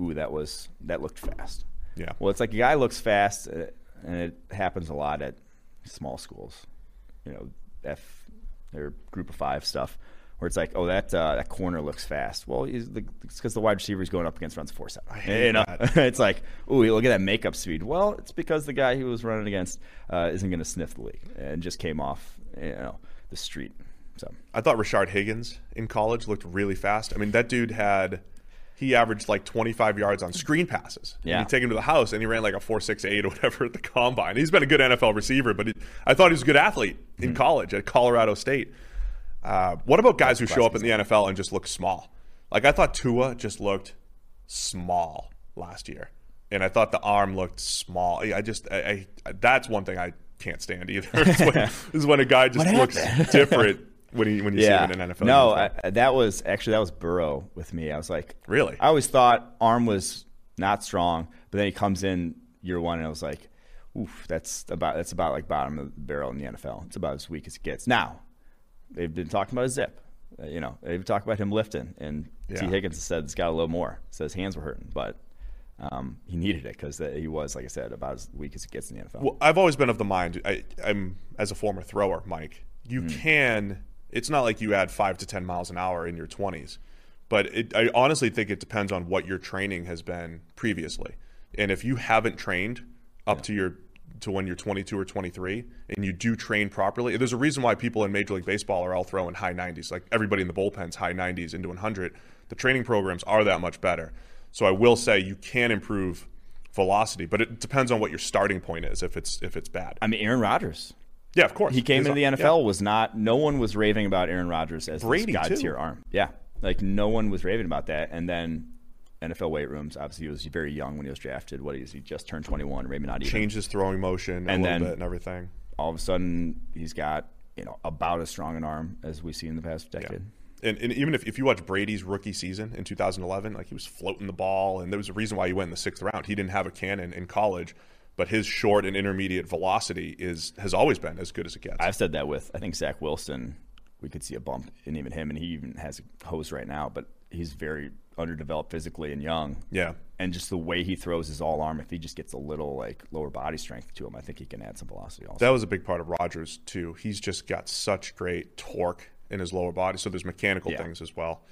ooh, that was that looked fast. Yeah. Well, it's like a guy looks fast, uh, and it happens a lot at small schools. You know, F or group of five stuff, where it's like, oh, that uh, that corner looks fast. Well, the, it's because the wide receiver is going up against runs four seven. you know, it's like, ooh, look at that makeup speed. Well, it's because the guy who was running against uh, isn't going to sniff the league and just came off, you know, the street. So I thought Rashard Higgins in college looked really fast. I mean, that dude had he averaged like 25 yards on screen passes. And Yeah. you take him to the house and he ran like a 4.68 or whatever at the combine. He's been a good NFL receiver, but he, I thought he was a good athlete in college at Colorado State. Uh, what about guys who show up in the NFL and just look small? Like I thought Tua just looked small last year, and I thought the arm looked small. I just I, I that's one thing I can't stand either. is, when, is when a guy just looks different when he when you see him in an NFL. No. I, that was actually that was Burrow with me. I was like, Really? I always thought arm was not strong, but then he comes in year one, and I was like, oof, that's about that's about like bottom of the barrel in the NFL. It's about as weak as it gets. Now, they've been talking about a zip. Uh, you know, they've talked about him lifting, and T. Higgins has said it's got a little more. Says his hands were hurting, but. Um, he needed it because he was, like I said, about as weak as it gets in the NFL. Well, I've always been of the mind. I, I'm as a former thrower, Mike. You Mm-hmm. can. It's not like you add five to ten miles an hour in your 20s, but it, I honestly think it depends on what your training has been previously. And if you haven't trained up to your to when you're 22 or 23, and you do train properly, there's a reason why people in Major League Baseball are all throwing high 90s. Like everybody in the bullpens, high 90s into 100. The training programs are that much better. So I will say you can improve velocity, but it depends on what your starting point is. If it's if it's bad, I mean, Aaron Rodgers. yeah, of course. He came His- into the yeah. NFL was not. No one was raving about Aaron Rodgers as Brady, this god tier arm. Yeah, like no one was raving about that. And then NFL weight rooms. Obviously, he was very young when he was drafted. What is he? Just turned 21, maybe not even. Changed his throwing motion a And little then- bit and everything. All of a sudden, he's got you know about as strong an arm as we see in the past decade. And, and even if, if you watch Brady's rookie season in 2011, like he was floating the ball, and there was a reason why he went in the sixth round. He didn't have a cannon in college, but his short and intermediate velocity is has always been as good as it gets. I've said that with I think Zach Wilson. We could see a bump in even him, and he even has a hose right now. But he's very underdeveloped physically and young. yeah. and just the way he throws his all arm, if he just gets a little like lower body strength to him, I think he can add some velocity also. That was a big part of Rodgers too. He's just got such great torque in his lower body. So there's mechanical Yeah. things as well.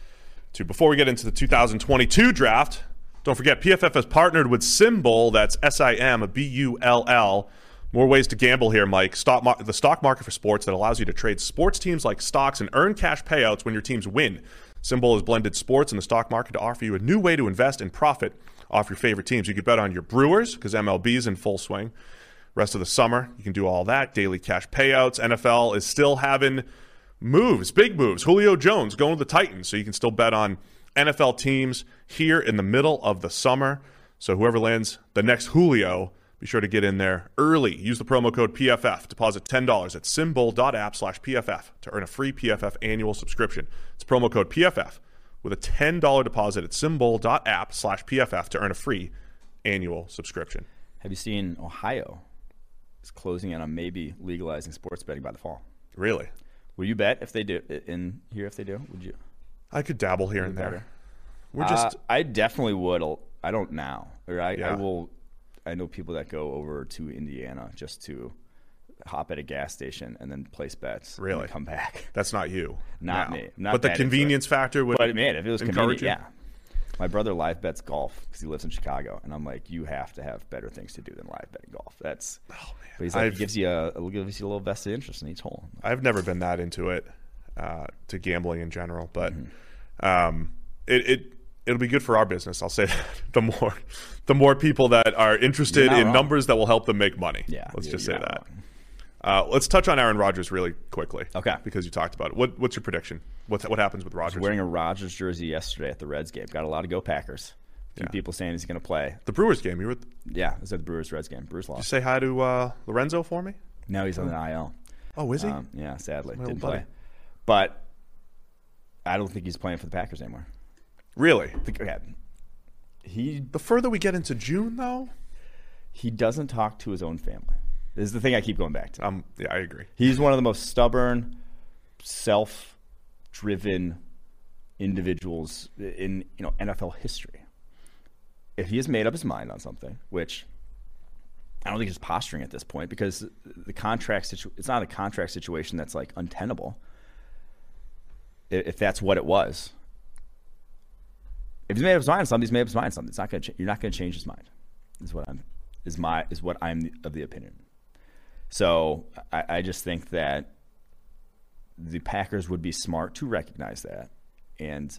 Too. Before we get into the 2022 draft, don't forget PFF has partnered with SimBull. That's S I M B U L L. More ways to gamble here, Mike. Stock the stock market for sports that allows you to trade sports teams like stocks and earn cash payouts when your teams win. SimBull has blended sports and the stock market to offer you a new way to invest and profit off your favorite teams. You could bet on your Brewers because MLB is in full swing rest of the summer. You can do all that. Daily cash payouts. NFL is still having moves, big moves. Julio Jones going to the Titans, so you can still bet on NFL teams here in the middle of the summer. So whoever lands the next Julio, be sure to get in there early. Use the promo code PFF. Deposit $10 at simbull.app slash PFF to earn a free PFF annual subscription. It's promo code PFF with a $10 deposit at simbull.app slash PFF to earn a free annual subscription. Have you seen Ohio is closing in on maybe legalizing sports betting by the fall? Really? Will you bet if they do in here? If they do, would you? I could dabble here and there. better. We're just Uh, I definitely would. I don't now, I, Yeah. I will. I know people that go over to Indiana just to hop at a gas station and then place bets. and Really? come back. that's not you. Not No. me. Not but the that into it. convenience factor would. But man, if it was convenient, you? yeah. My brother live bets golf because he lives in Chicago, and I'm like, you have to have better things to do than live betting golf. That's oh man. But he's like, he gives you a, gives you a little vested interest in each hole. I've never been that into it uh, to gambling in general, but Mm-hmm. um, it, it it'll be good for our business. I'll say that. the more the more people that are interested in wrong. numbers that will help them make money. Yeah, let's just say that. Uh, let's touch on Aaron Rodgers really quickly. Okay. Because you talked about it. What, what's your prediction? What, what happens with Rodgers? wearing a Rodgers jersey yesterday at the Reds game. Got a lot of Go Packers. A few Yeah. people saying he's going to play. the Brewers game. You were. Did Yeah, it was at the Brewers Reds game. Brewers you lost. say hi to uh, Lorenzo for me? No, he's on the IL. Oh, is he? Um, yeah, sadly My didn't play. But I don't think he's playing for the Packers anymore. Really? Okay. He The further we get into June, though, he doesn't talk to his own family. This is the thing I keep going back to. um, yeah, I agree. He's one of the most stubborn, self-driven individuals in you know NFL history. If he has made up his mind on something, which I don't think he's posturing at this point, because the contract situ- it's not a contract situation that's like untenable. If that's what it was, if he's made up his mind on something, he's made up his mind on something. It's not going to. Ch- you're not going to change his mind. Is what I'm. Is my is what I'm of the opinion. So I, I just think that the Packers would be smart to recognize that and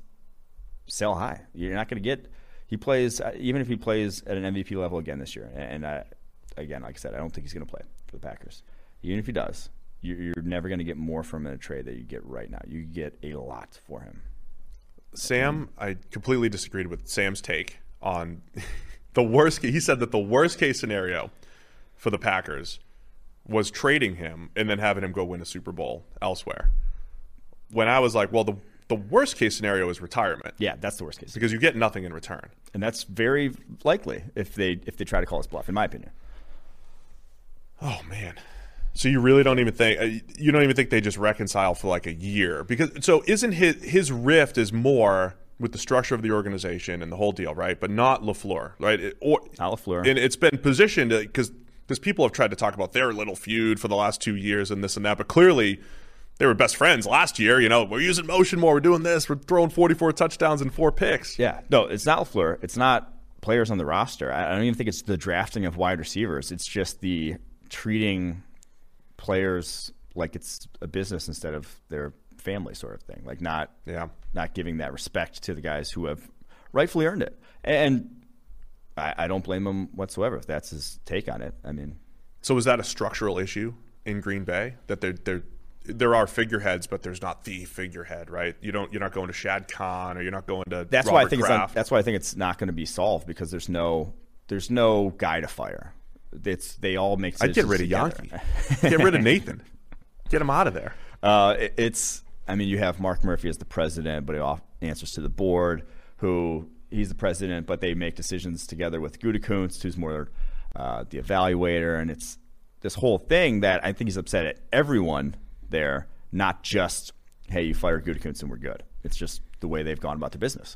sell high. You're not going to get. He plays uh, even if he plays at an MVP level again this year. And I, again, like I said, I don't think he's going to play for the Packers. Even if he does, you're, never going to get more from him in a trade that you get right now. You get a lot for him. Sam, I completely disagreed with Sam's take on the worst. He said that the worst case scenario for the Packers was trading him and then having him go win a Super Bowl elsewhere. When I was like, well, the the worst case scenario is retirement Yeah, that's the worst case, because you get nothing in return. and that's very likely if they if they try to call his bluff, in my opinion. Oh man. So you really don't even think uh, you don't even think they just reconcile for like a year because so isn't his his rift is more with the structure of the organization and the whole deal, right? But not Lafleur, right? It, or Not LaFleur. and it's been positioned because because people have tried to talk about their little feud for the last two years and this and that, but clearly they were best friends last year. You know, we're using motion more, we're doing this, we're throwing forty four touchdowns and four picks. Yeah, no, it's not Lafleur. It's not players on the roster. I don't even think it's the drafting of wide receivers. It's just the treating players like it's a business instead of their family sort of thing. Like not Yeah. not giving that respect to the guys who have rightfully earned it. And I, I don't blame him whatsoever if that's his take on it. I mean, So is that a structural issue in Green Bay that there there there are figureheads, but there's not the figurehead, right? You don't you're not going to Shad Khan or you're not going to that's Robert why I think it's not, that's why I think it's not going to be solved because there's no there's no guy to fire. It's they all make. I'd get rid of Yankee. Get rid of Nathan. Get him out of there. Uh, it- it's. I mean, you have Mark Murphy as the president, but he answers to the board. Who he's the president, but they make decisions together with Gutekunst, who's more uh, the evaluator, and it's this whole thing that I think he's upset at everyone there, not just hey, you fire Gutekunst and we're good. It's just the way they've gone about their business.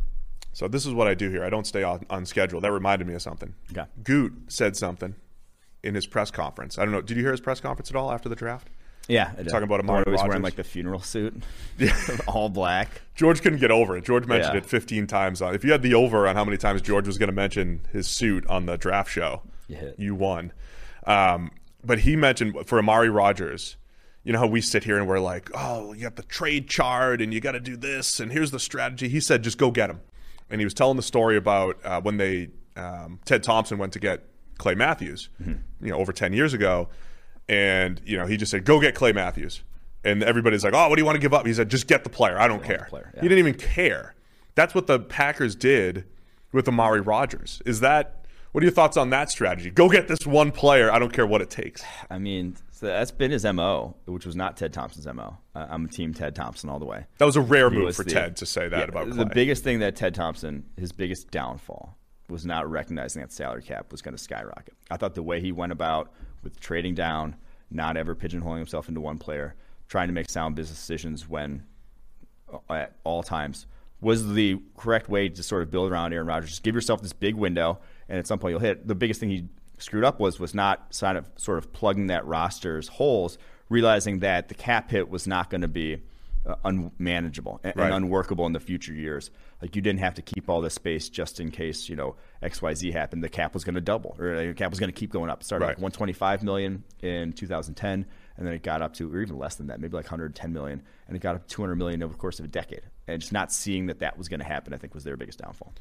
So this is what I do here. I don't stay on, on schedule. That reminded me of something. Okay. Goot said something in his press conference. I don't know. Did you hear his press conference at all after the draft? Yeah, I did. Talking about Amari he's wearing like the funeral suit, all black. George couldn't get over it. George mentioned Yeah. it 15 times. On, if you had the over on how many times George was going to mention his suit on the draft show, You you won. Um, but he mentioned for Amari Rodgers, you know how we sit here and we're like, oh, you have the trade chart and you got to do this and here's the strategy. He said, just go get him. And he was telling the story about uh, when they um, Ted Thompson went to get Clay Matthews, Mm-hmm. you know, over 10 years ago. And, you know, he just said, go get Clay Matthews. And everybody's like, oh, what do you want to give up? He said, just get the player. I don't care. player, yeah. He didn't even care. That's what the Packers did with Amari Rodgers. Is that what are your thoughts on that strategy? Go get this one player. I don't care what it takes. I mean, so that's been his mo, which was not Ted Thompson's mo. Uh, I'm a team Ted Thompson all the way. That was a rare He move was for the- Ted to say that Yeah, about Clay. the biggest thing that Ted Thompson, his biggest downfall, was not recognizing that salary cap was going to skyrocket. I thought the way he went about with trading down, not ever pigeonholing himself into one player, trying to make sound business decisions when uh, at all times was the correct way to sort of build around Aaron Rodgers. Just give yourself this big window, and at some point you'll hit. The biggest thing he screwed up was was not sort of sort of plugging that roster's holes, realizing that the cap hit was not going to be Uh, unmanageable and, Right. unworkable in the future years. Like you didn't have to keep all this space just in case you know X Y Z happened. The cap was going to double, or the cap was going to keep going up. It started Right. like 125 million in 2010, and then it got up to, or even less than that, maybe like 110 million, and it got up to 200 million over the course of a decade. And just not seeing that that was going to happen, I think, was their biggest downfall.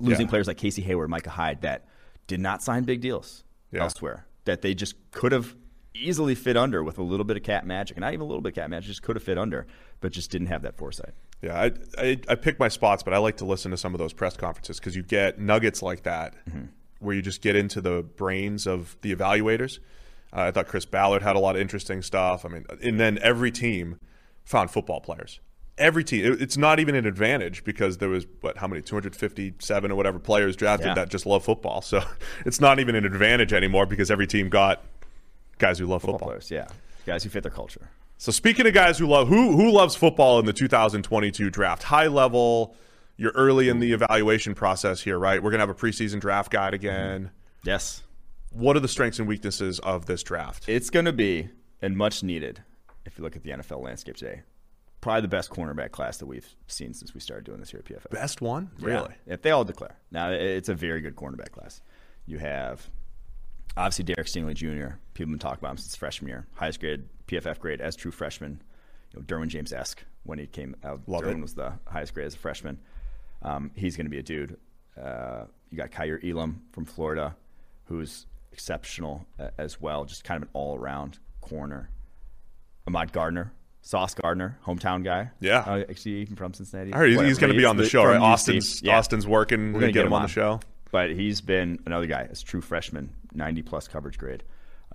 Losing Yeah. players like Casey Hayward, Micah Hyde, that did not sign big deals Yeah. elsewhere, that they just could have easily fit under with a little bit of cap magic, and not even a little bit of cap magic, just could have fit under, but just didn't have that foresight. Yeah, I, I, I pick my spots, but I like to listen to some of those press conferences because you get nuggets like that Mm-hmm. where you just get into the brains of the evaluators. Uh, I thought Chris Ballard had a lot of interesting stuff. I mean, and then every team found football players. Every team. It- it's not even an advantage because there was what how many 257 or whatever players drafted Yeah. that just love football. So it's not even an advantage anymore because every team got guys who love Football football. players, yeah, guys who fit their culture. So speaking of guys who love who who loves football in the 2022 draft, high level, you're early in the evaluation process here, right? We're gonna have a preseason draft guide again. Mm-hmm. Yes, What are the strengths and weaknesses of this draft? it's going to be and much needed. If you look at the NFL landscape today, probably the best cornerback class that we've seen since we started doing this here at PFF. Best one, Yeah. really? If they all declare. Now, it's a very good cornerback class. You have obviously Derek Stingley Jr. People have been talking about him since freshman year. Highest grade, PFF grade as true freshman. You know, Derwin James esque when he came out. Love Derwin it. was the highest grade as a freshman. Um, he's going to be a dude. Uh, you got Kaiir Elam from Florida, who's exceptional uh, as well. Just kind of an all around corner. Ahmad Gardner, Sauce Gardner, hometown guy. Yeah. uh, actually even from Cincinnati. I heard he's, he's going to be on the show, right? Austin's Yeah. Austin's working. We're gonna get him on the show. But he's been another guy, a true freshman, 90 plus coverage grade,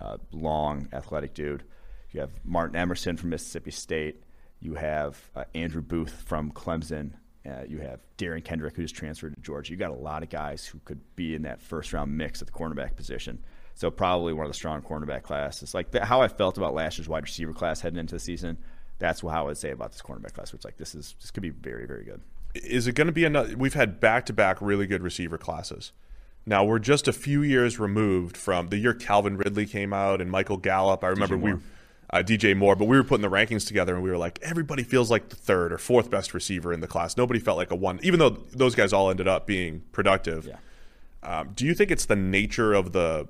uh, long, athletic dude. You have Martin Emerson from Mississippi State. You have uh, Andrew Booth from Clemson. Uh, you have Derion Kendrick, who's transferred to Georgia. You got a lot of guys who could be in that first round mix at the cornerback position. So probably one of the strong cornerback classes. Like the, how I felt about last year's wide receiver class heading into the season. That's how I would say about this cornerback class. It's like this is this could be very very good. Is it going to be another? We've had back to back really good receiver classes. Now we're just a few years removed from the year Calvin Ridley came out and Michael Gallup. I remember we, uh, DJ Moore, but we were putting the rankings together and we were like, everybody feels like the third or fourth best receiver in the class. Nobody felt like a one, even though those guys all ended up being productive. Yeah. Um, do you think it's the nature of the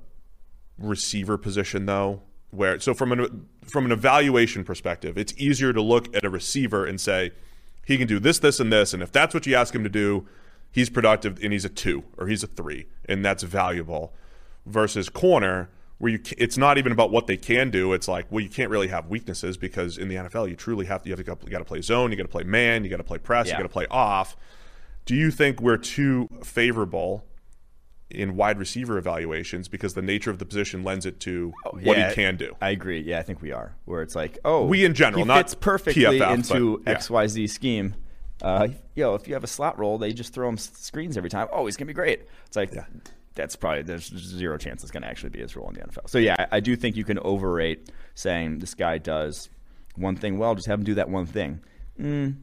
receiver position though? Where so from an from an evaluation perspective, it's easier to look at a receiver and say he can do this, this, and this, and if that's what you ask him to do, he's productive and he's a two or he's a three, and that's valuable. Versus corner, where you it's not even about what they can do. It's like well, you can't really have weaknesses because in the NFL, you truly have to you have to you got to play zone, you got to play man, you got to play press, you got to play off. Do you think we're too favorable in wide receiver evaluations because the nature of the position lends it to what Oh, Yeah, he can do? I agree. Yeah, I think we are. Where it's like, oh, We in general, he not fits perfectly PFF, into but, yeah. X Y Z scheme. Uh, you know, if you have a slot roll, they just throw him screens every time. Oh, he's gonna be great. It's like that's probably there's zero chance it's gonna actually be his role in the NFL. So yeah, I, I do think you can overrate saying this guy does one thing well. Just have him do that one thing. Mm,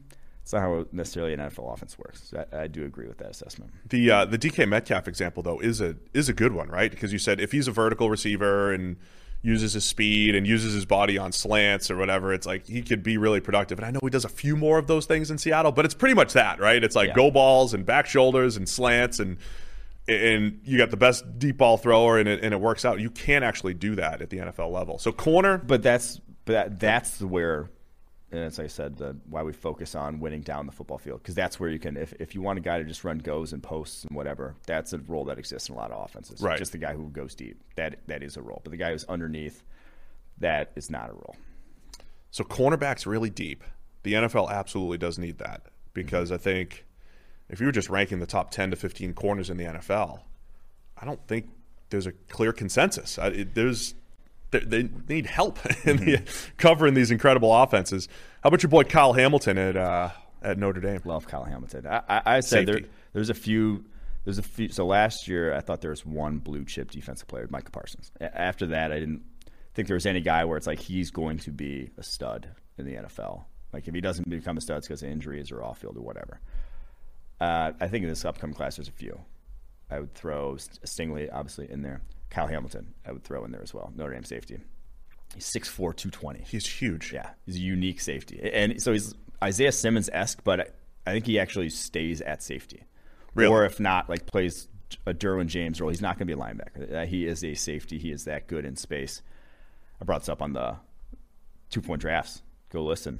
it's not how necessarily an NFL offense works. So I, I do agree with that assessment. The uh, the DK Metcalf example though is a is a good one, right? Because you said if he's a vertical receiver and uses his speed and uses his body on slants or whatever, it's like he could be really productive. And I know he does a few more of those things in Seattle, but it's pretty much that, right? It's like Yeah. go balls and back shoulders and slants and and you got the best deep ball thrower and it, and it works out. You can't actually do that at the NFL level. So corner, But that's but that, that's where, and it's like I said, the, why we focus on winning down the football field because that's where you can. If, if you want a guy to just run goes and posts and whatever, that's a role that exists in a lot of offenses. Right. Just the guy who goes deep. That that is a role. But the guy who's underneath, that is not a role. So cornerback's really deep. The NFL absolutely does need that because mm-hmm. I think if you were just ranking the top 10 to 15 corners in the NFL, I don't think there's a clear consensus. I, it, there's they, they need help in the, covering these incredible offenses. How about your boy Kyle Hamilton at uh, at Notre Dame? Love Kyle Hamilton. I, I, I said there, there's a few. There's a few. So last year, I thought there was one blue chip defensive player, Micah Parsons. After that, I didn't think there was any guy where it's like he's going to be a stud in the NFL. Like if he doesn't become a stud, it's because of injuries or off field or whatever. Uh, I think in this upcoming class, there's a few. I would throw St- Stingley obviously in there. Kyle Hamilton, I would throw in there as well. Notre Dame safety. He's 6'4", 220. He's huge. Yeah, he's a unique safety, and so he's Isaiah Simmons esque, but I- think he actually stays at safety, Really? or if not, like plays a Derwin James role. He's not going to be a linebacker. Uh, He is a safety. He is that good in space. I brought this up on the two point drafts. Go listen.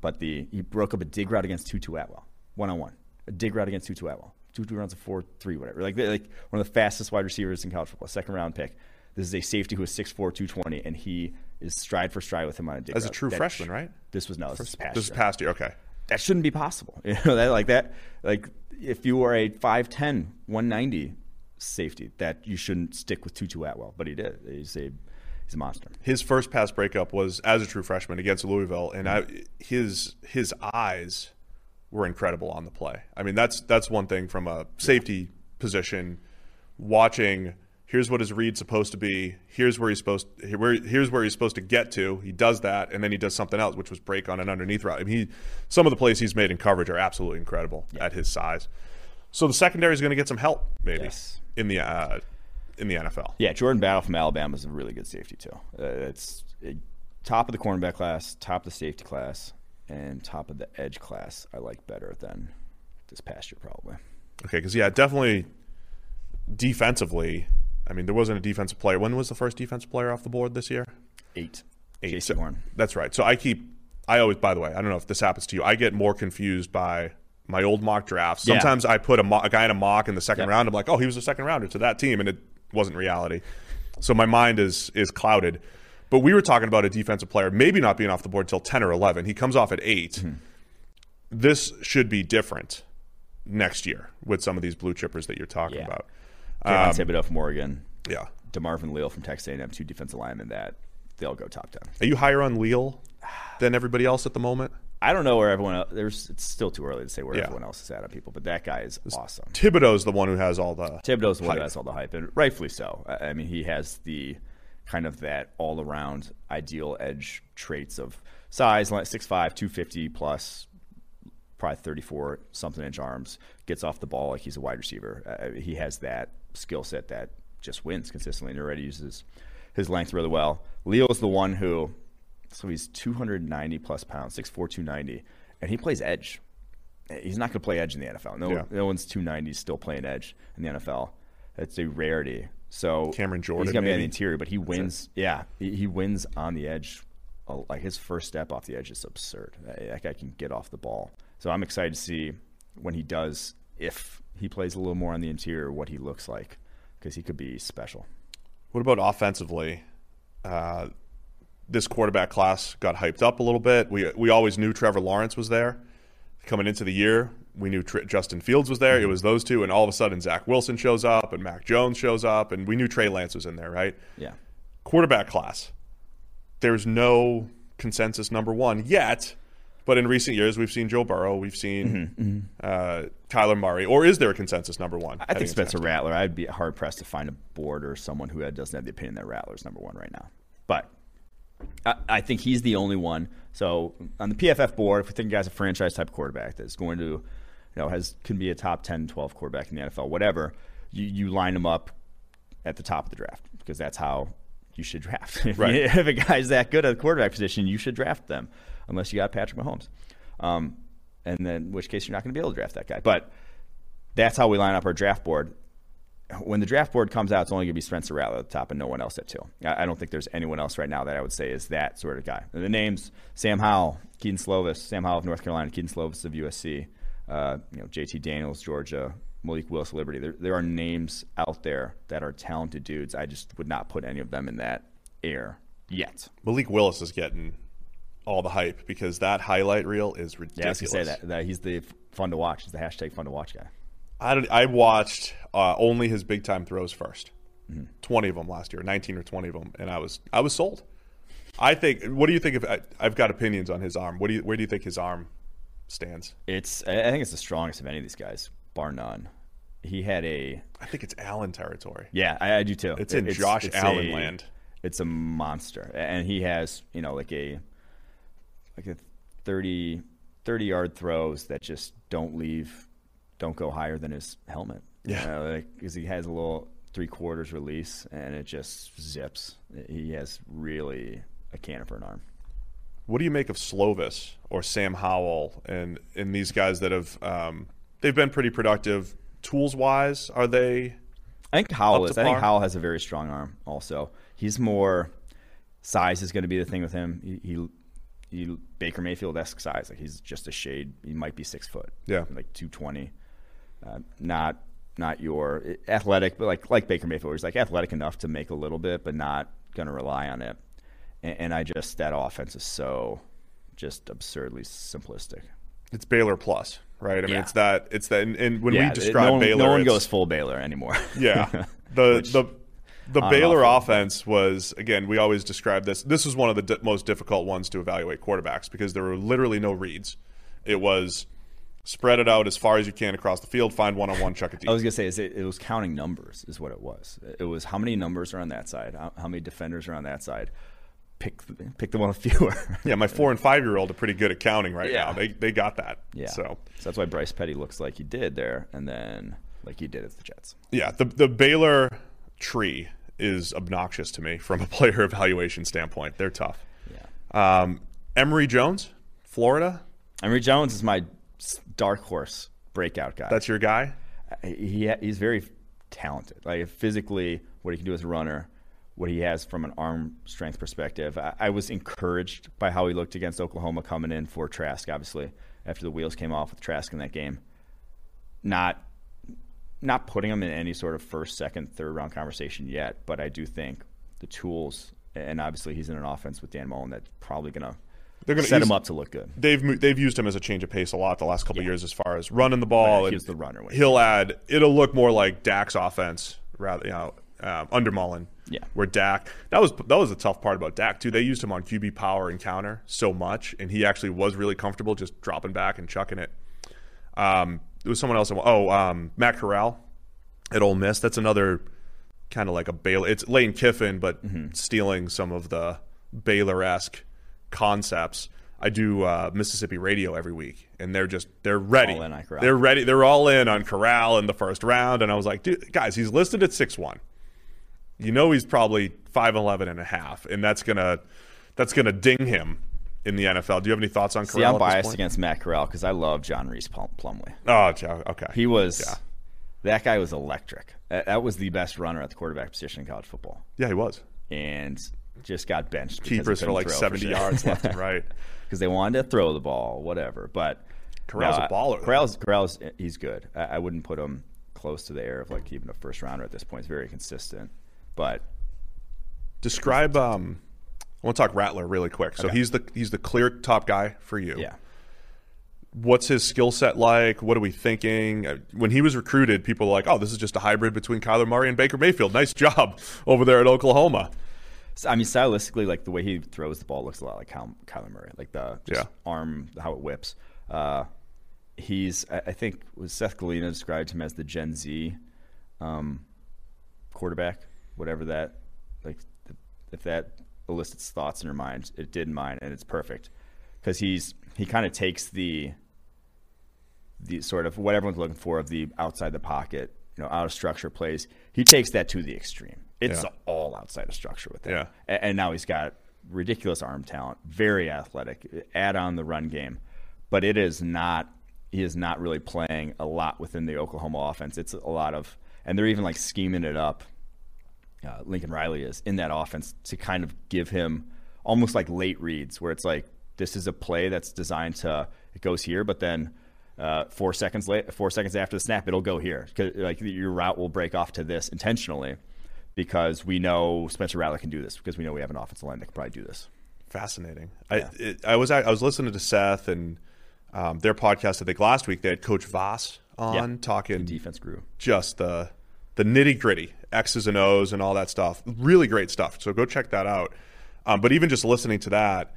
But the he broke up a dig route against Tutu Atwell, one on one. A dig route against Tutu Atwell. Tutu rounds of four three whatever. Like like one of the fastest wide receivers in college football, second round pick. This is a safety who is 6'4", 220, and he is stride for stride with him on a dig As a true That freshman, sh- right? This was no, this is past This is year. past year. Okay. That shouldn't be possible. You know that like that like if you were a 5'10", 190 safety, that you shouldn't stick with Tutu Atwell, but he did. He's a he's a monster. His first pass breakup was as a true freshman against Louisville, and I, his his eyes were incredible on the play. I mean, that's that's one thing from a safety position. Watching, here's what his read supposed to be. Here's where he's supposed. Here, where, here's where he's supposed to get to. He does that, and then he does something else, which was break on an underneath route. I mean, he, some of the plays he's made in coverage are absolutely incredible at his size. So the secondary is going to get some help, maybe Yes. in the uh, in the NFL. Yeah, Jordan Battle from Alabama is a really good safety too. Uh, it's uh, top of the cornerback class, top of the safety class, and top of the edge class. I like better than this past year probably. Okay, because yeah, definitely defensively. I mean, there wasn't a defensive player. When was the first defensive player off the board this year? Eight. Eight. So- Horn. That's right. So I keep. I always, by the way, I don't know if this happens to you. I get more confused by my old mock drafts. Yeah. Sometimes I put a, mo- a guy in a mock in the second Yep. round. I'm like, oh, he was a second rounder to that team, and it wasn't reality. So my mind is is clouded. But we were talking about a defensive player maybe not being off the board until ten or eleven. He comes off at 8 Mm-hmm. This should be different next year with some of these blue chippers that you're talking Yeah. about. Um, Thibodeaux from Oregon. Yeah. DeMarvin Leal from Texas A&M, two defensive linemen that they'll go top ten. Are you higher on Leal than everybody else at the moment? I don't know where everyone else. There's it's still too early to say where Yeah. everyone else is at on people, but that guy is awesome. Thibodeaux's the one who has all the Thibodeaux's the one hype. that has all the hype, and rightfully so. I mean, he has the kind of that all around ideal edge traits of size, like 6'5", 250 plus, probably 34 something inch arms, gets off the ball like he's a wide receiver. Uh, he has that skill set that just wins consistently and already uses his length really well. Leal is the one who, so he's 290 plus pounds, 6'4", 290, and he plays edge. He's not going to play edge in the NFL. No, Yeah. no one's 290 still playing edge in the NFL. It's a rarity. So Cameron Jordan, he's going to be on the interior, but he wins. Yeah, he, he wins on the edge. Uh, Like his first step off the edge is absurd. That that guy can get off the ball. So I'm excited to see when he does, if he plays a little more on the interior, what he looks like, because he could be special. What about offensively? Uh, this quarterback class got hyped up a little bit. We we always knew Trevor Lawrence was there coming into the year. We knew Tr- Justin Fields was there. It mm-hmm. was those two, and all of a sudden Zach Wilson shows up and Mac Jones shows up, and we knew Trey Lance was in there, right? Yeah. Quarterback class. There's no consensus number one yet, but in recent years we've seen Joe Burrow, we've seen mm-hmm, mm-hmm. Uh, Kyler Murray, or is there a consensus number one? I think Spencer? Rattler. I'd be hard pressed to find a board or someone who doesn't have the opinion that Rattler's number one right now. But I, I think he's the only one. So on the PFF board, if we think guy's a franchise type quarterback that's going to, you know, has can be a top 10, 12 quarterback in the NFL, whatever, you, you line him up at the top of the draft because that's how you should draft. if, Right. if a guy's that good at the quarterback position, you should draft them, unless you got Patrick Mahomes. Um, and then, in which case, you're not going to be able to draft that guy. But that's how we line up our draft board. When the draft board comes out, it's only going to be Spencer Rattler at the top and no one else at two. I I don't think there's anyone else right now that I would say is that sort of guy. And the names: Sam Howell, Kedon Slovis, Sam Howell of North Carolina, Kedon Slovis of USC, uh, you know, JT Daniels, Georgia, Malik Willis, Liberty. There, there are names out there that are talented dudes. I just would not put any of them in that air yet. Malik Willis is getting all the hype because that highlight reel is Yeah, I ridiculous. gonna say that, that he's the fun to watch. He's the hashtag fun to watch guy. I, don't- I watched uh, only his big time throws 1st Mm-hmm. Twenty of them last year, nineteen or twenty of them, and I was I was sold. I think. What do you think of? I, I've got opinions on his arm. What do you? Where do you think his arm stands? It's I think it's the strongest of any of these guys, bar none. He had a I think it's Allen territory. yeah, I, I do too. It's in Josh Allen a- land. It's a monster, and he has you know like a like a 30, 30 yard throws that just don't leave, don't go higher than his helmet. Yeah. because he has a little three quarters release, and it just zips. He has really a cannon for an arm. What do you make of Slovis or Sam Howell and and these guys that have um, they've been pretty productive tools wise? Are they? I think Howell is. I think? Howell has a very strong arm. Also, he's more size is going to be the thing with him. He, he, he Baker Mayfield esque size. Like he's just a shade. He might be six foot. Yeah. like two twenty. Uh, not not your athletic, but like like Baker Mayfield, he's like athletic enough to make a little bit, but not going to rely on it. And, and I just that offense is so just absurdly simplistic. It's Baylor plus, right? I mean, Yeah. it's that. It's that. And, and when Yeah, we it- describe no one, Baylor, no one goes full Baylor anymore. Yeah. The Which- the the Baylor off offense was again, we always describe this. This was one of the di- most difficult ones to evaluate quarterbacks because there were literally no reads. It was spread it out as far as you can across the field, find one on one, chuck it deep. I was gonna say is it, it was counting numbers is what it was. It was how many numbers are on that side, how, how many defenders are on that side. Pick pick the one with fewer. yeah, my four and five year old are pretty good at counting right Yeah. now. They they got that. yeah. So that's why Bryce Petty looks like he did there, and then like he did at the Jets. yeah, the the Baylor tree is obnoxious to me from a player evaluation standpoint. They're tough. Yeah. Um, Emory Jones, Florida. Emory Jones is my dark horse breakout guy. That's your guy. he he's very talented. Like physically, what he can do as a runner, what he has from an arm strength perspective. I, I was encouraged by how he looked against Oklahoma coming in for Trask. Obviously, after the wheels came off with Trask in that game, not not putting him in any sort of first, second, third round conversation yet. But I do think the tools, and obviously he's in an offense with Dan Mullen that's probably gonna. They're gonna set use- him up to look good. They've they've used him as a change of pace a lot the last couple of years as far as running the ball. He's the runner he He'll add. It'll look more like Dak's offense rather, you know, um, under Mullen. Yeah. Where Dak that was that was the tough part about Dak too. They used him on QB power and counter so much, and he actually was really comfortable just dropping back and chucking it. Um, there was someone else. Oh, um, Matt Corral at Ole Miss. That's another kind of like a Baylor. It's Lane Kiffin, but Mm-hmm. stealing some of the Baylor esque concepts. I do uh, Mississippi radio every week, and they're just they're ready. All in on They're ready. They're all in on Corral in the first round, and I was like, dude, guys, he's listed at six one. You know he's probably 5'11 and a half, and that's gonna that's gonna ding him in the NFL. Do you have any thoughts on Corral? See, I'm biased against Matt Corral because I love John Rhys Plum- Plumlee. Oh, okay. He was Yeah. that guy was electric. That, was the best runner at the quarterback position in college football, Yeah, he was. and just got benched. Keepers for like throw 70 sure. yards left and right. because they wanted to throw the ball, whatever. But Corral's no, a baller. Corral's, Corral's he's good. I, I wouldn't put him close to the air of like even a first rounder at this point. He's very consistent, but Describe. Um, I want to talk Rattler really quick. So Okay. he's the he's the clear top guy for you. yeah, What's his skill set like? What are we thinking? Uh, When he was recruited, people were like, "Oh, this is just a hybrid between Kyler Murray and Baker Mayfield. Nice job over there at Oklahoma." So, I mean, stylistically, like the way he throws the ball looks a lot like Kyle, Kyler Murray, like the just Yeah. arm, how it whips. Uh, he's, I, I think, was Seth Galina described him as the Gen Z um, quarterback, whatever that, like, if that elicits thoughts in your mind, it did in mine, and it's perfect because he's he kind of takes the the sort of what everyone's looking for of the outside the pocket, you know, out of structure plays. He takes that to the extreme. It's Yeah. all outside of structure with him. Yeah. A- And now he's got ridiculous arm talent, very athletic, add on the run game. But it is not, he is not really playing a lot within the Oklahoma offense. It's a lot of, and they're even like scheming it up. Uh, Lincoln Riley is in that offense to kind of give him almost like late reads where it's like, this is a play that's designed to, it goes here, but then uh, four seconds late, four seconds after the snap, it'll go here. Like your route will break off to this intentionally because we know Spencer Rattler can do this because we know we have an offensive line that can probably do this. Fascinating. I it, I was I was listening to Seth and um, their podcast. I think last week they had Coach Voss on Yeah. talking The defense grew. just the the nitty gritty X's and O's and all that stuff. Really great stuff. So go check that out. Um, but even just listening to that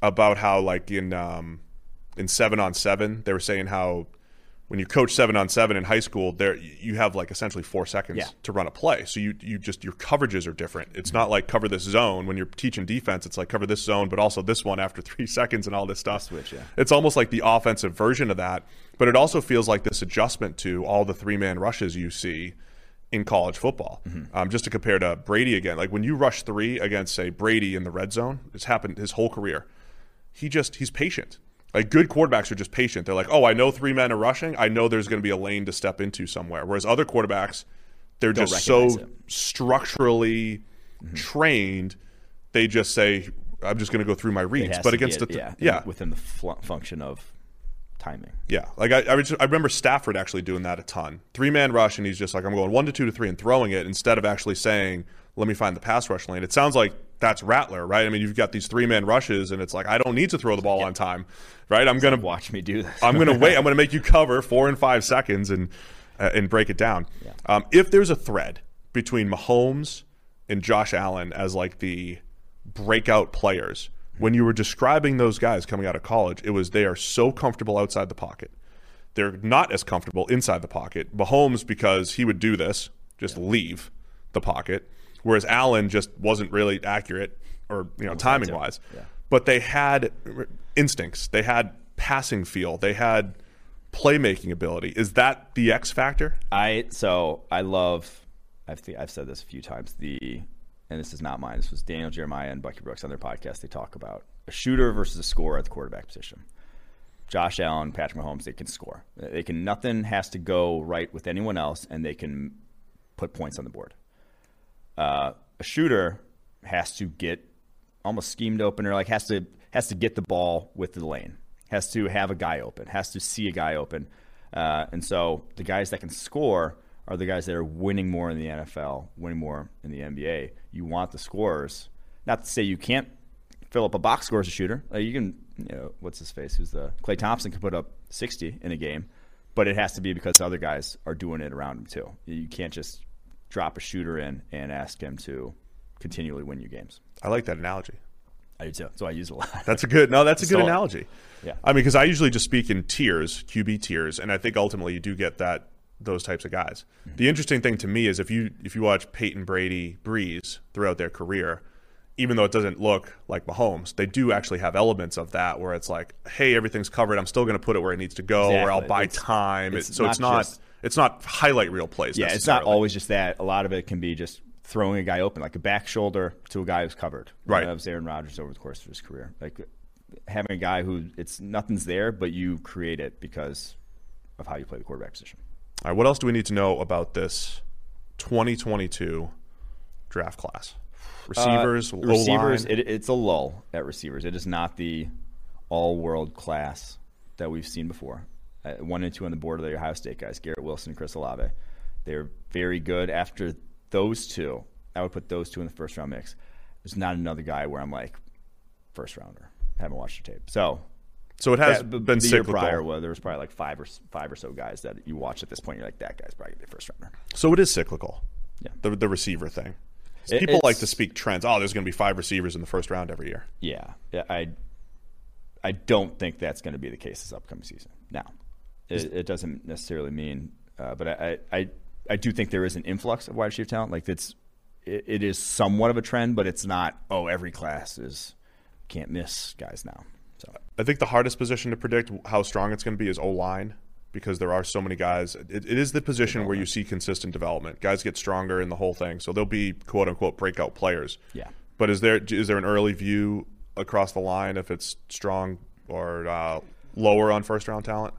about how like in um, in seven on seven, they were saying how when you coach seven on seven in high school, there you have like essentially four seconds Yeah. to run a play. So you you just your coverages are different. It's not like cover this zone when you're teaching defense. It's like cover this zone, but also this one after three seconds and all this stuff. Switch, yeah. It's almost like the offensive version of that, but it also feels like this adjustment to all the three man rushes you see in college football. Mm-hmm. Um, just to compare to Brady again, like when you rush three against say Brady in the red zone, it's happened his whole career. He just he's patient. Like good quarterbacks are just patient. They're like, oh, I know three men are rushing. I know there's going to be a lane to step into somewhere. Whereas other quarterbacks, they're just so it. structurally trained. They just say, I'm just going to go through my reads. But against get- the th- yeah, yeah, within the fl- function of timing. Yeah, like I, I, I remember Stafford actually doing that a ton. Three man rush, and he's just like, I'm going one to two to three and throwing it instead of actually saying, let me find the pass rush lane. It sounds like that's Rattler, right? I mean, you've got these three man rushes, and it's like, I don't need to throw the ball on time, right? I'm going to Watch me do this. I'm going to wait. I'm going to make you cover four and five seconds and uh, and break it down. Um, if there's a thread between Mahomes and Josh Allen as like the breakout players, when you were describing those guys coming out of college, it was they are so comfortable outside the pocket. They're not as comfortable inside the pocket. Mahomes because he would do this, just leave the pocket, whereas Allen just wasn't really accurate or you know timing wise. But they had instincts. They had passing feel. They had playmaking ability. Is that the X factor? I so I love. I've th- I've said this a few times. The and this is not mine. This was Daniel Jeremiah and Bucky Brooks on their podcast. They talk about a shooter versus a scorer at the quarterback position. Josh Allen, Patrick Mahomes, they can score. They can. Nothing has to go right with anyone else, and they can put points on the board. Uh, a shooter has to get almost schemed open, or like has to has to get the ball with the lane, has to have a guy open, has to see a guy open, uh, and so the guys that can score are the guys that are winning more in the NFL, winning more in the NBA. You want the scorers. Not to say you can't fill up a box score as a shooter. Like you can, you know, what's his face? Who's the Klay Thompson can put up 60 in a game, but it has to be because other guys are doing it around him too. You can't just drop a shooter in and ask him to continually win you games. I like that analogy. I do too. So I use it a lot. That's a good. No, that's a good analogy. Yeah. I mean, because I usually just speak in tiers, QB tiers, and I think ultimately you do get that those types of guys. Mm-hmm. The interesting thing to me is if you if you watch Peyton Brady, Brees throughout their career, even though it doesn't look like Mahomes, they do actually have elements of that where it's like, hey, everything's covered. I'm still going to put it where it needs to go, or I'll buy It's- time. it's It- so it's not not just- it's not highlight reel plays. Yeah, it's not always just that. A lot of it can be just throwing a guy open, like a back shoulder to a guy who's covered. Right. That was Aaron Rodgers over the course of his career. Like having a guy who it's nothing's there, but you create it because of how you play the quarterback position. All right, what else do we need to know about this 2022 draft class? Receivers, Uh, receivers. It, it's a lull at receivers. It is not the all-world class that we've seen before. Uh, one and two on the board are the Ohio State guys, Garrett Wilson and Chris Olave. They're very good. After those two, I would put those two in the first round mix. There's not another guy where I'm like first rounder. Haven't watched the tape. So So it has that- been the year cyclical. prior. Well, there was probably like five or five or so guys that you watch at this point. You're like, that guy's probably gonna be first rounder. So it is cyclical. Yeah. The the receiver thing. It- People like to speak trends. Oh, there's going to be five receivers in the first round every year. Yeah, yeah, I, I don't think that's going to be the case this upcoming season. Now, it, it doesn't necessarily mean, uh, but I, I, I do think there is an influx of wide receiver talent. Like it's, it, it is somewhat of a trend, but it's not. Oh, every class is can't miss guys now. I think the hardest position to predict how strong it's going to be is O line because there are so many guys. It, it is the position where you see consistent development. Guys get stronger in the whole thing, so they'll be quote unquote breakout players. Yeah. But is there is there an early view across the line if it's strong or uh, lower on first round talent?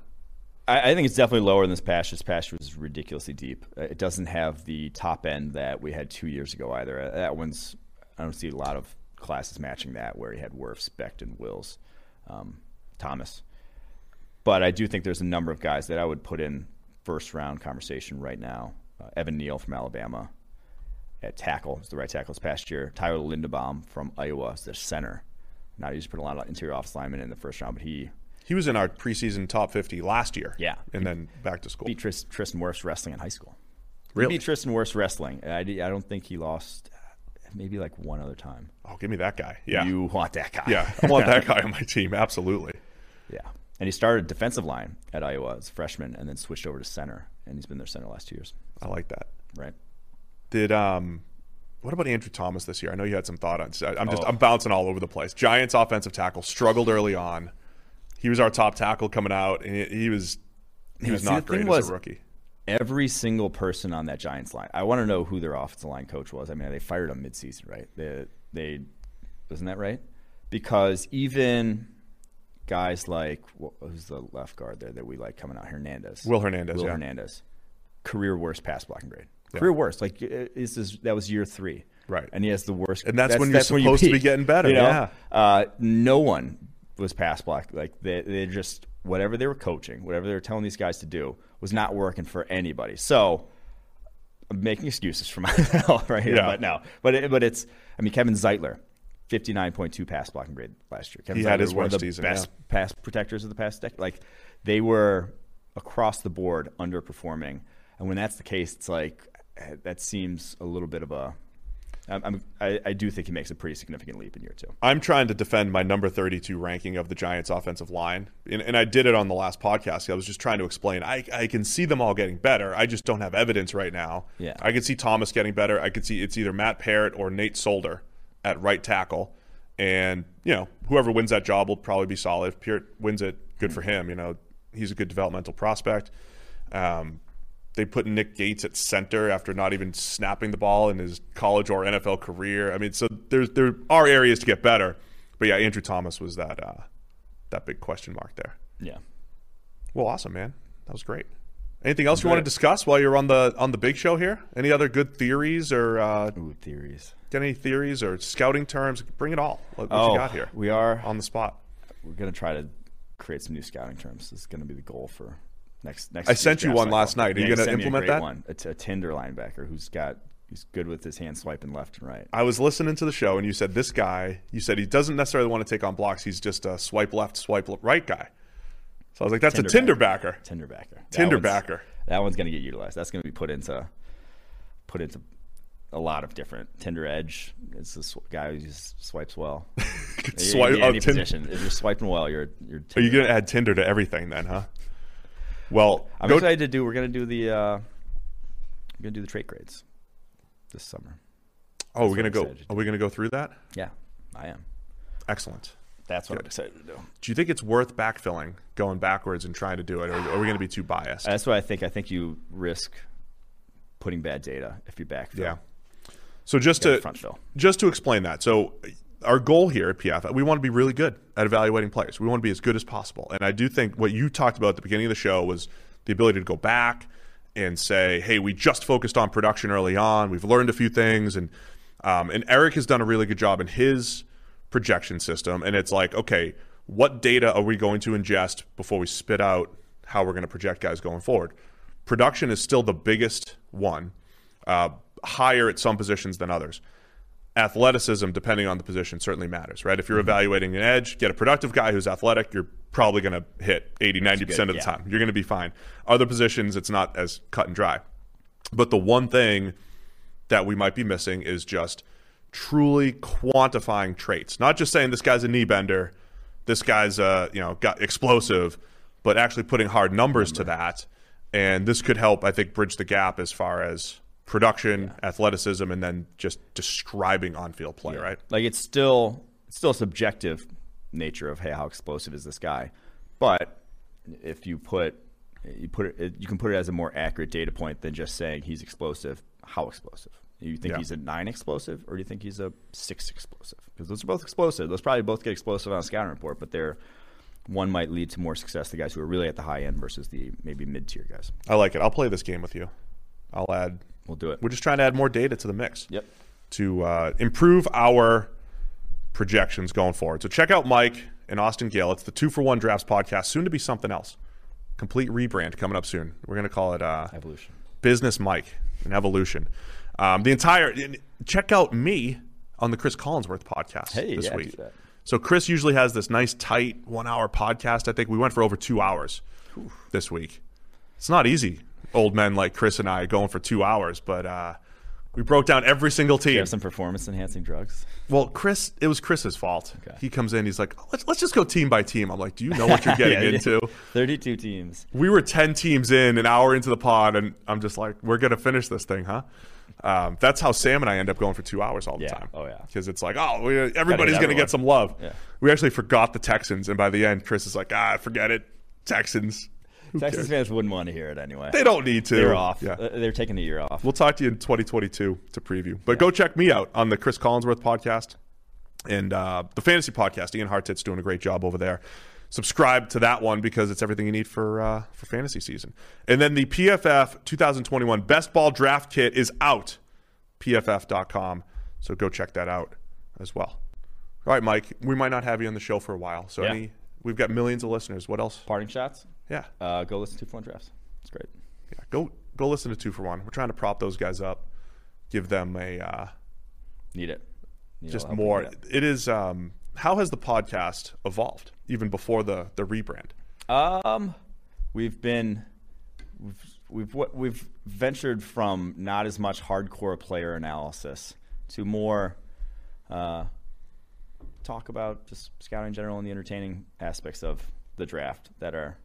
I, I think it's definitely lower than this past. This past was ridiculously deep. It doesn't have the top end that we had two years ago either. That one's I don't see a lot of classes matching that where he had Wirfs, Becton, Wills, um, Thomas. But I do think there's a number of guys that I would put in first round conversation right now. Uh, Evan Neal from Alabama at tackle is the right tackle this past year. Tyler Linderbaum from Iowa is the center. Now he's put a lot of interior office linemen in the first round, but he He was in our preseason top 50 last year. Yeah. And then back to school. beat Tristan Wirfs wrestling in high school. Really? He beat Tristan Wirfs wrestling. I, I don't think he lost maybe like one other time. Oh, give me that guy. Yeah. You want that guy. yeah. I want that guy on my team. Absolutely. yeah. And he started defensive line at Iowa as a freshman and then switched over to center. And he's been their center the last two years. I like that. Right. Did um, what about Andrew Thomas this year? I know you had some thought on. I'm just Oh. I'm bouncing all over the place. Giants offensive tackle struggled early on. He was our top tackle coming out, and he, was he was See, not great as was- a rookie. Every single person on that Giants line. I want to know who their offensive line coach was. I mean, they fired him midseason, right? They, they wasn't that right? Because even guys like who's the left guard there that we like coming out? Hernandez. Will Hernandez, Will yeah. Hernandez. Career worst pass blocking grade. Career worst. Like this is that was year three. Right. And he has the worst. And that's when you're supposed to be getting better, you know? yeah. Uh, no one was pass block. Like they, they're just whatever they were coaching, whatever they were telling these guys to do, was not working for anybody. So I'm making excuses for myself right here, Yeah. but no, but it, but it's I mean Kevin Zeitler. 59.2 pass blocking grade last year. Kevin He had Zeitler, his one of the season, best yeah. pass protectors of the past decade. Like they were across the board underperforming, and when that's the case, it's like eh, that seems a little bit of a. I'm, I, I do think he makes a pretty significant leap in year two. I'm trying to defend my number 32 ranking of the Giants' offensive line, and, and I did it on the last podcast. I was just trying to explain. I, I can see them all getting better. I just don't have evidence right now. Yeah. I could see Thomas getting better. I could see it's either Matt Peart or Nate Solder at right tackle, and you know whoever wins that job will probably be solid. If Peart wins it, good for him. You know he's a good developmental prospect. Um, they put Nick Gates at center after not even snapping the ball in his college or NFL career. I mean, so there's there are areas to get better, but yeah, Andrew Thomas was that uh, that big question mark there. Yeah. Well, awesome, man. That was great. Anything else you want to discuss while you're on the on the big show here? Any other good theories or uh, Ooh, theories. get any theories or scouting terms? Bring it all. What, what oh, you got here we are on the spot? we're gonna try to create some new scouting terms. This is gonna be the goal for next next. I sent you one cycle. last night. Are you gonna sent a implement that? One. It's a Tinder linebacker who's got he's good with his hand swiping left and right. I was listening to the show and you said this guy. You said he doesn't necessarily want to take on blocks. He's just a swipe left, swipe right guy. So I was like, that's a Tinder backer. Tinder backer. That Tinder backer. That one's gonna get utilized. That's gonna be put into put into a lot of different Tinder Edge. It's a sw- guy who just swipes well. Swipe- oh, any Tin- position. If you're swiping well, you're you're. Are you going to add Tinder to everything then, huh? Well, I'm go- excited to do. We're gonna do the. Uh, we're gonna do the trait grades this summer. oh, we're going to go. to Are we going to go through that? Yeah, I am. Excellent. That's what I'm excited to do. Do you think it's worth backfilling, going backwards and trying to do it, or are we going to be too biased? That's what I think. I think you risk putting bad data if you backfill. yeah. So just to front fill. just to explain that, so our goal here at PF, we want to be really good at evaluating players. We want to be as good as possible, and I do think what you talked about at the beginning of the show was the ability to go back and say, "Hey, we just focused on production early on. We've learned a few things," and um, and Eric has done a really good job in his projection system. And it's like, okay, what data are we going to ingest before we spit out how we're going to project guys going forward? Production is still the biggest one, uh, higher at some positions than others athleticism, depending on the position, certainly matters, right? If you're evaluating an edge, get a productive guy who's athletic, you're probably going to hit 80, 90% of the yeah. time. You're going to be fine. Other positions, it's not as cut and dry. But the one thing that we might be missing is just truly quantifying traits, not just saying this guy's a knee bender, this guy's uh, you know got explosive, but actually putting hard numbers to that. And this could help, I think, bridge the gap as far as production, athleticism, and then just describing on-field play, right? Like it's still it's still a subjective nature of hey, how explosive is this guy? But if you put you put it, you can put it as a more accurate data point than just saying he's explosive. How explosive? You think Yeah. he's a nine explosive, or do you think he's a six explosive? Because those are both explosive. Those probably both get explosive on a scouting report, but they're one might lead to more success. The guys who are really at the high end versus the maybe mid tier guys. I like it. I'll play this game with you. I'll add. We'll do it. We're just trying to add more data to the mix. Yep. to uh, improve our projections going forward. So check out Mike and Austin Gayle. It's the Two for One Drafts podcast, soon to be something else. Complete rebrand coming up soon. We're going to call it uh, Evolution. Business Mike and Evolution. Um, the entire check out me on the Chris Collinsworth podcast Hey, this yeah, week. So Chris usually has this nice tight one hour podcast. I think we went for over two hours this week. It's not easy, old men like Chris and I going for two hours, but uh, we broke down every single team. have some performance enhancing drugs? Well, Chris, it was Chris's fault. Okay. He comes in, he's like, let's, let's just go team by team. I'm like, do you know what you're getting Yeah, into? Thirty-two teams. We were 10 teams in, an hour into the pod, and I'm just like, we're going to finish this thing, huh? Um, that's how Sam and I end up going for two hours all the Yeah. time. Oh, yeah. Because it's like, oh, we, everybody's going to get some love. Yeah. We actually forgot the Texans, and by the end, Chris is like, ah, forget it. Texans. Who Texas cares? fans wouldn't want to hear it anyway. They don't need to. They're off. Yeah. Uh, They're taking a year off. We'll talk to you in 2022 to preview. But go check me out on the Chris Collinsworth podcast and uh, the fantasy podcast. Ian Hartitz's doing a great job over there. Subscribe to that one because it's everything you need for uh, for fantasy season. And then the PFF 2021 Best Ball Draft Kit is out. PFF.com. So go check that out as well. All right, Mike. We might not have you on the show for a while. So Yeah. any We've got millions of listeners. What else? Parting shots. Yeah, Uh, go listen to Two for One Drafts. It's great. yeah. Go go listen to two for one. We're trying to prop those guys up, give them a uh, Need it. Need just all the help we more. It is. Um, how has the podcast evolved even before the the rebrand? Um, we've been we've we've what we've ventured from not as much hardcore player analysis to more uh, talk about just scouting in general and the entertaining aspects of the draft that are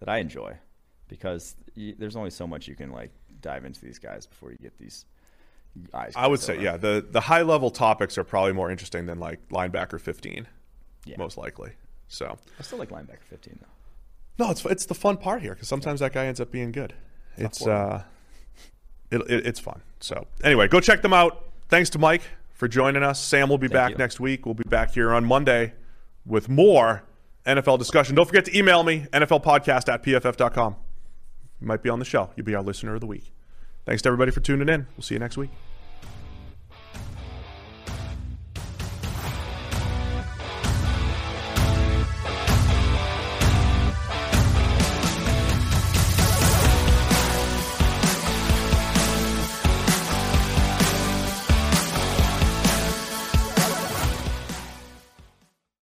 that I enjoy because y- there's only so much you can like dive into these guys before you get these eyes. I would say, yeah, the the high level topics are probably more interesting than like linebacker fifteen, Yeah. most likely. So I still like linebacker 15 though. no, it's it's the fun part here because sometimes that guy ends up being good. It's uh, it, it, it's fun. So anyway, go check them out. Thanks to Mike for joining us. Sam will be back you. next week. We'll be back here on Monday with more NFL discussion. Don't forget to email me NFLpodcast at pff.com. You might be on the show. You'll be our listener of the week. Thanks to everybody for tuning in. We'll see you next week.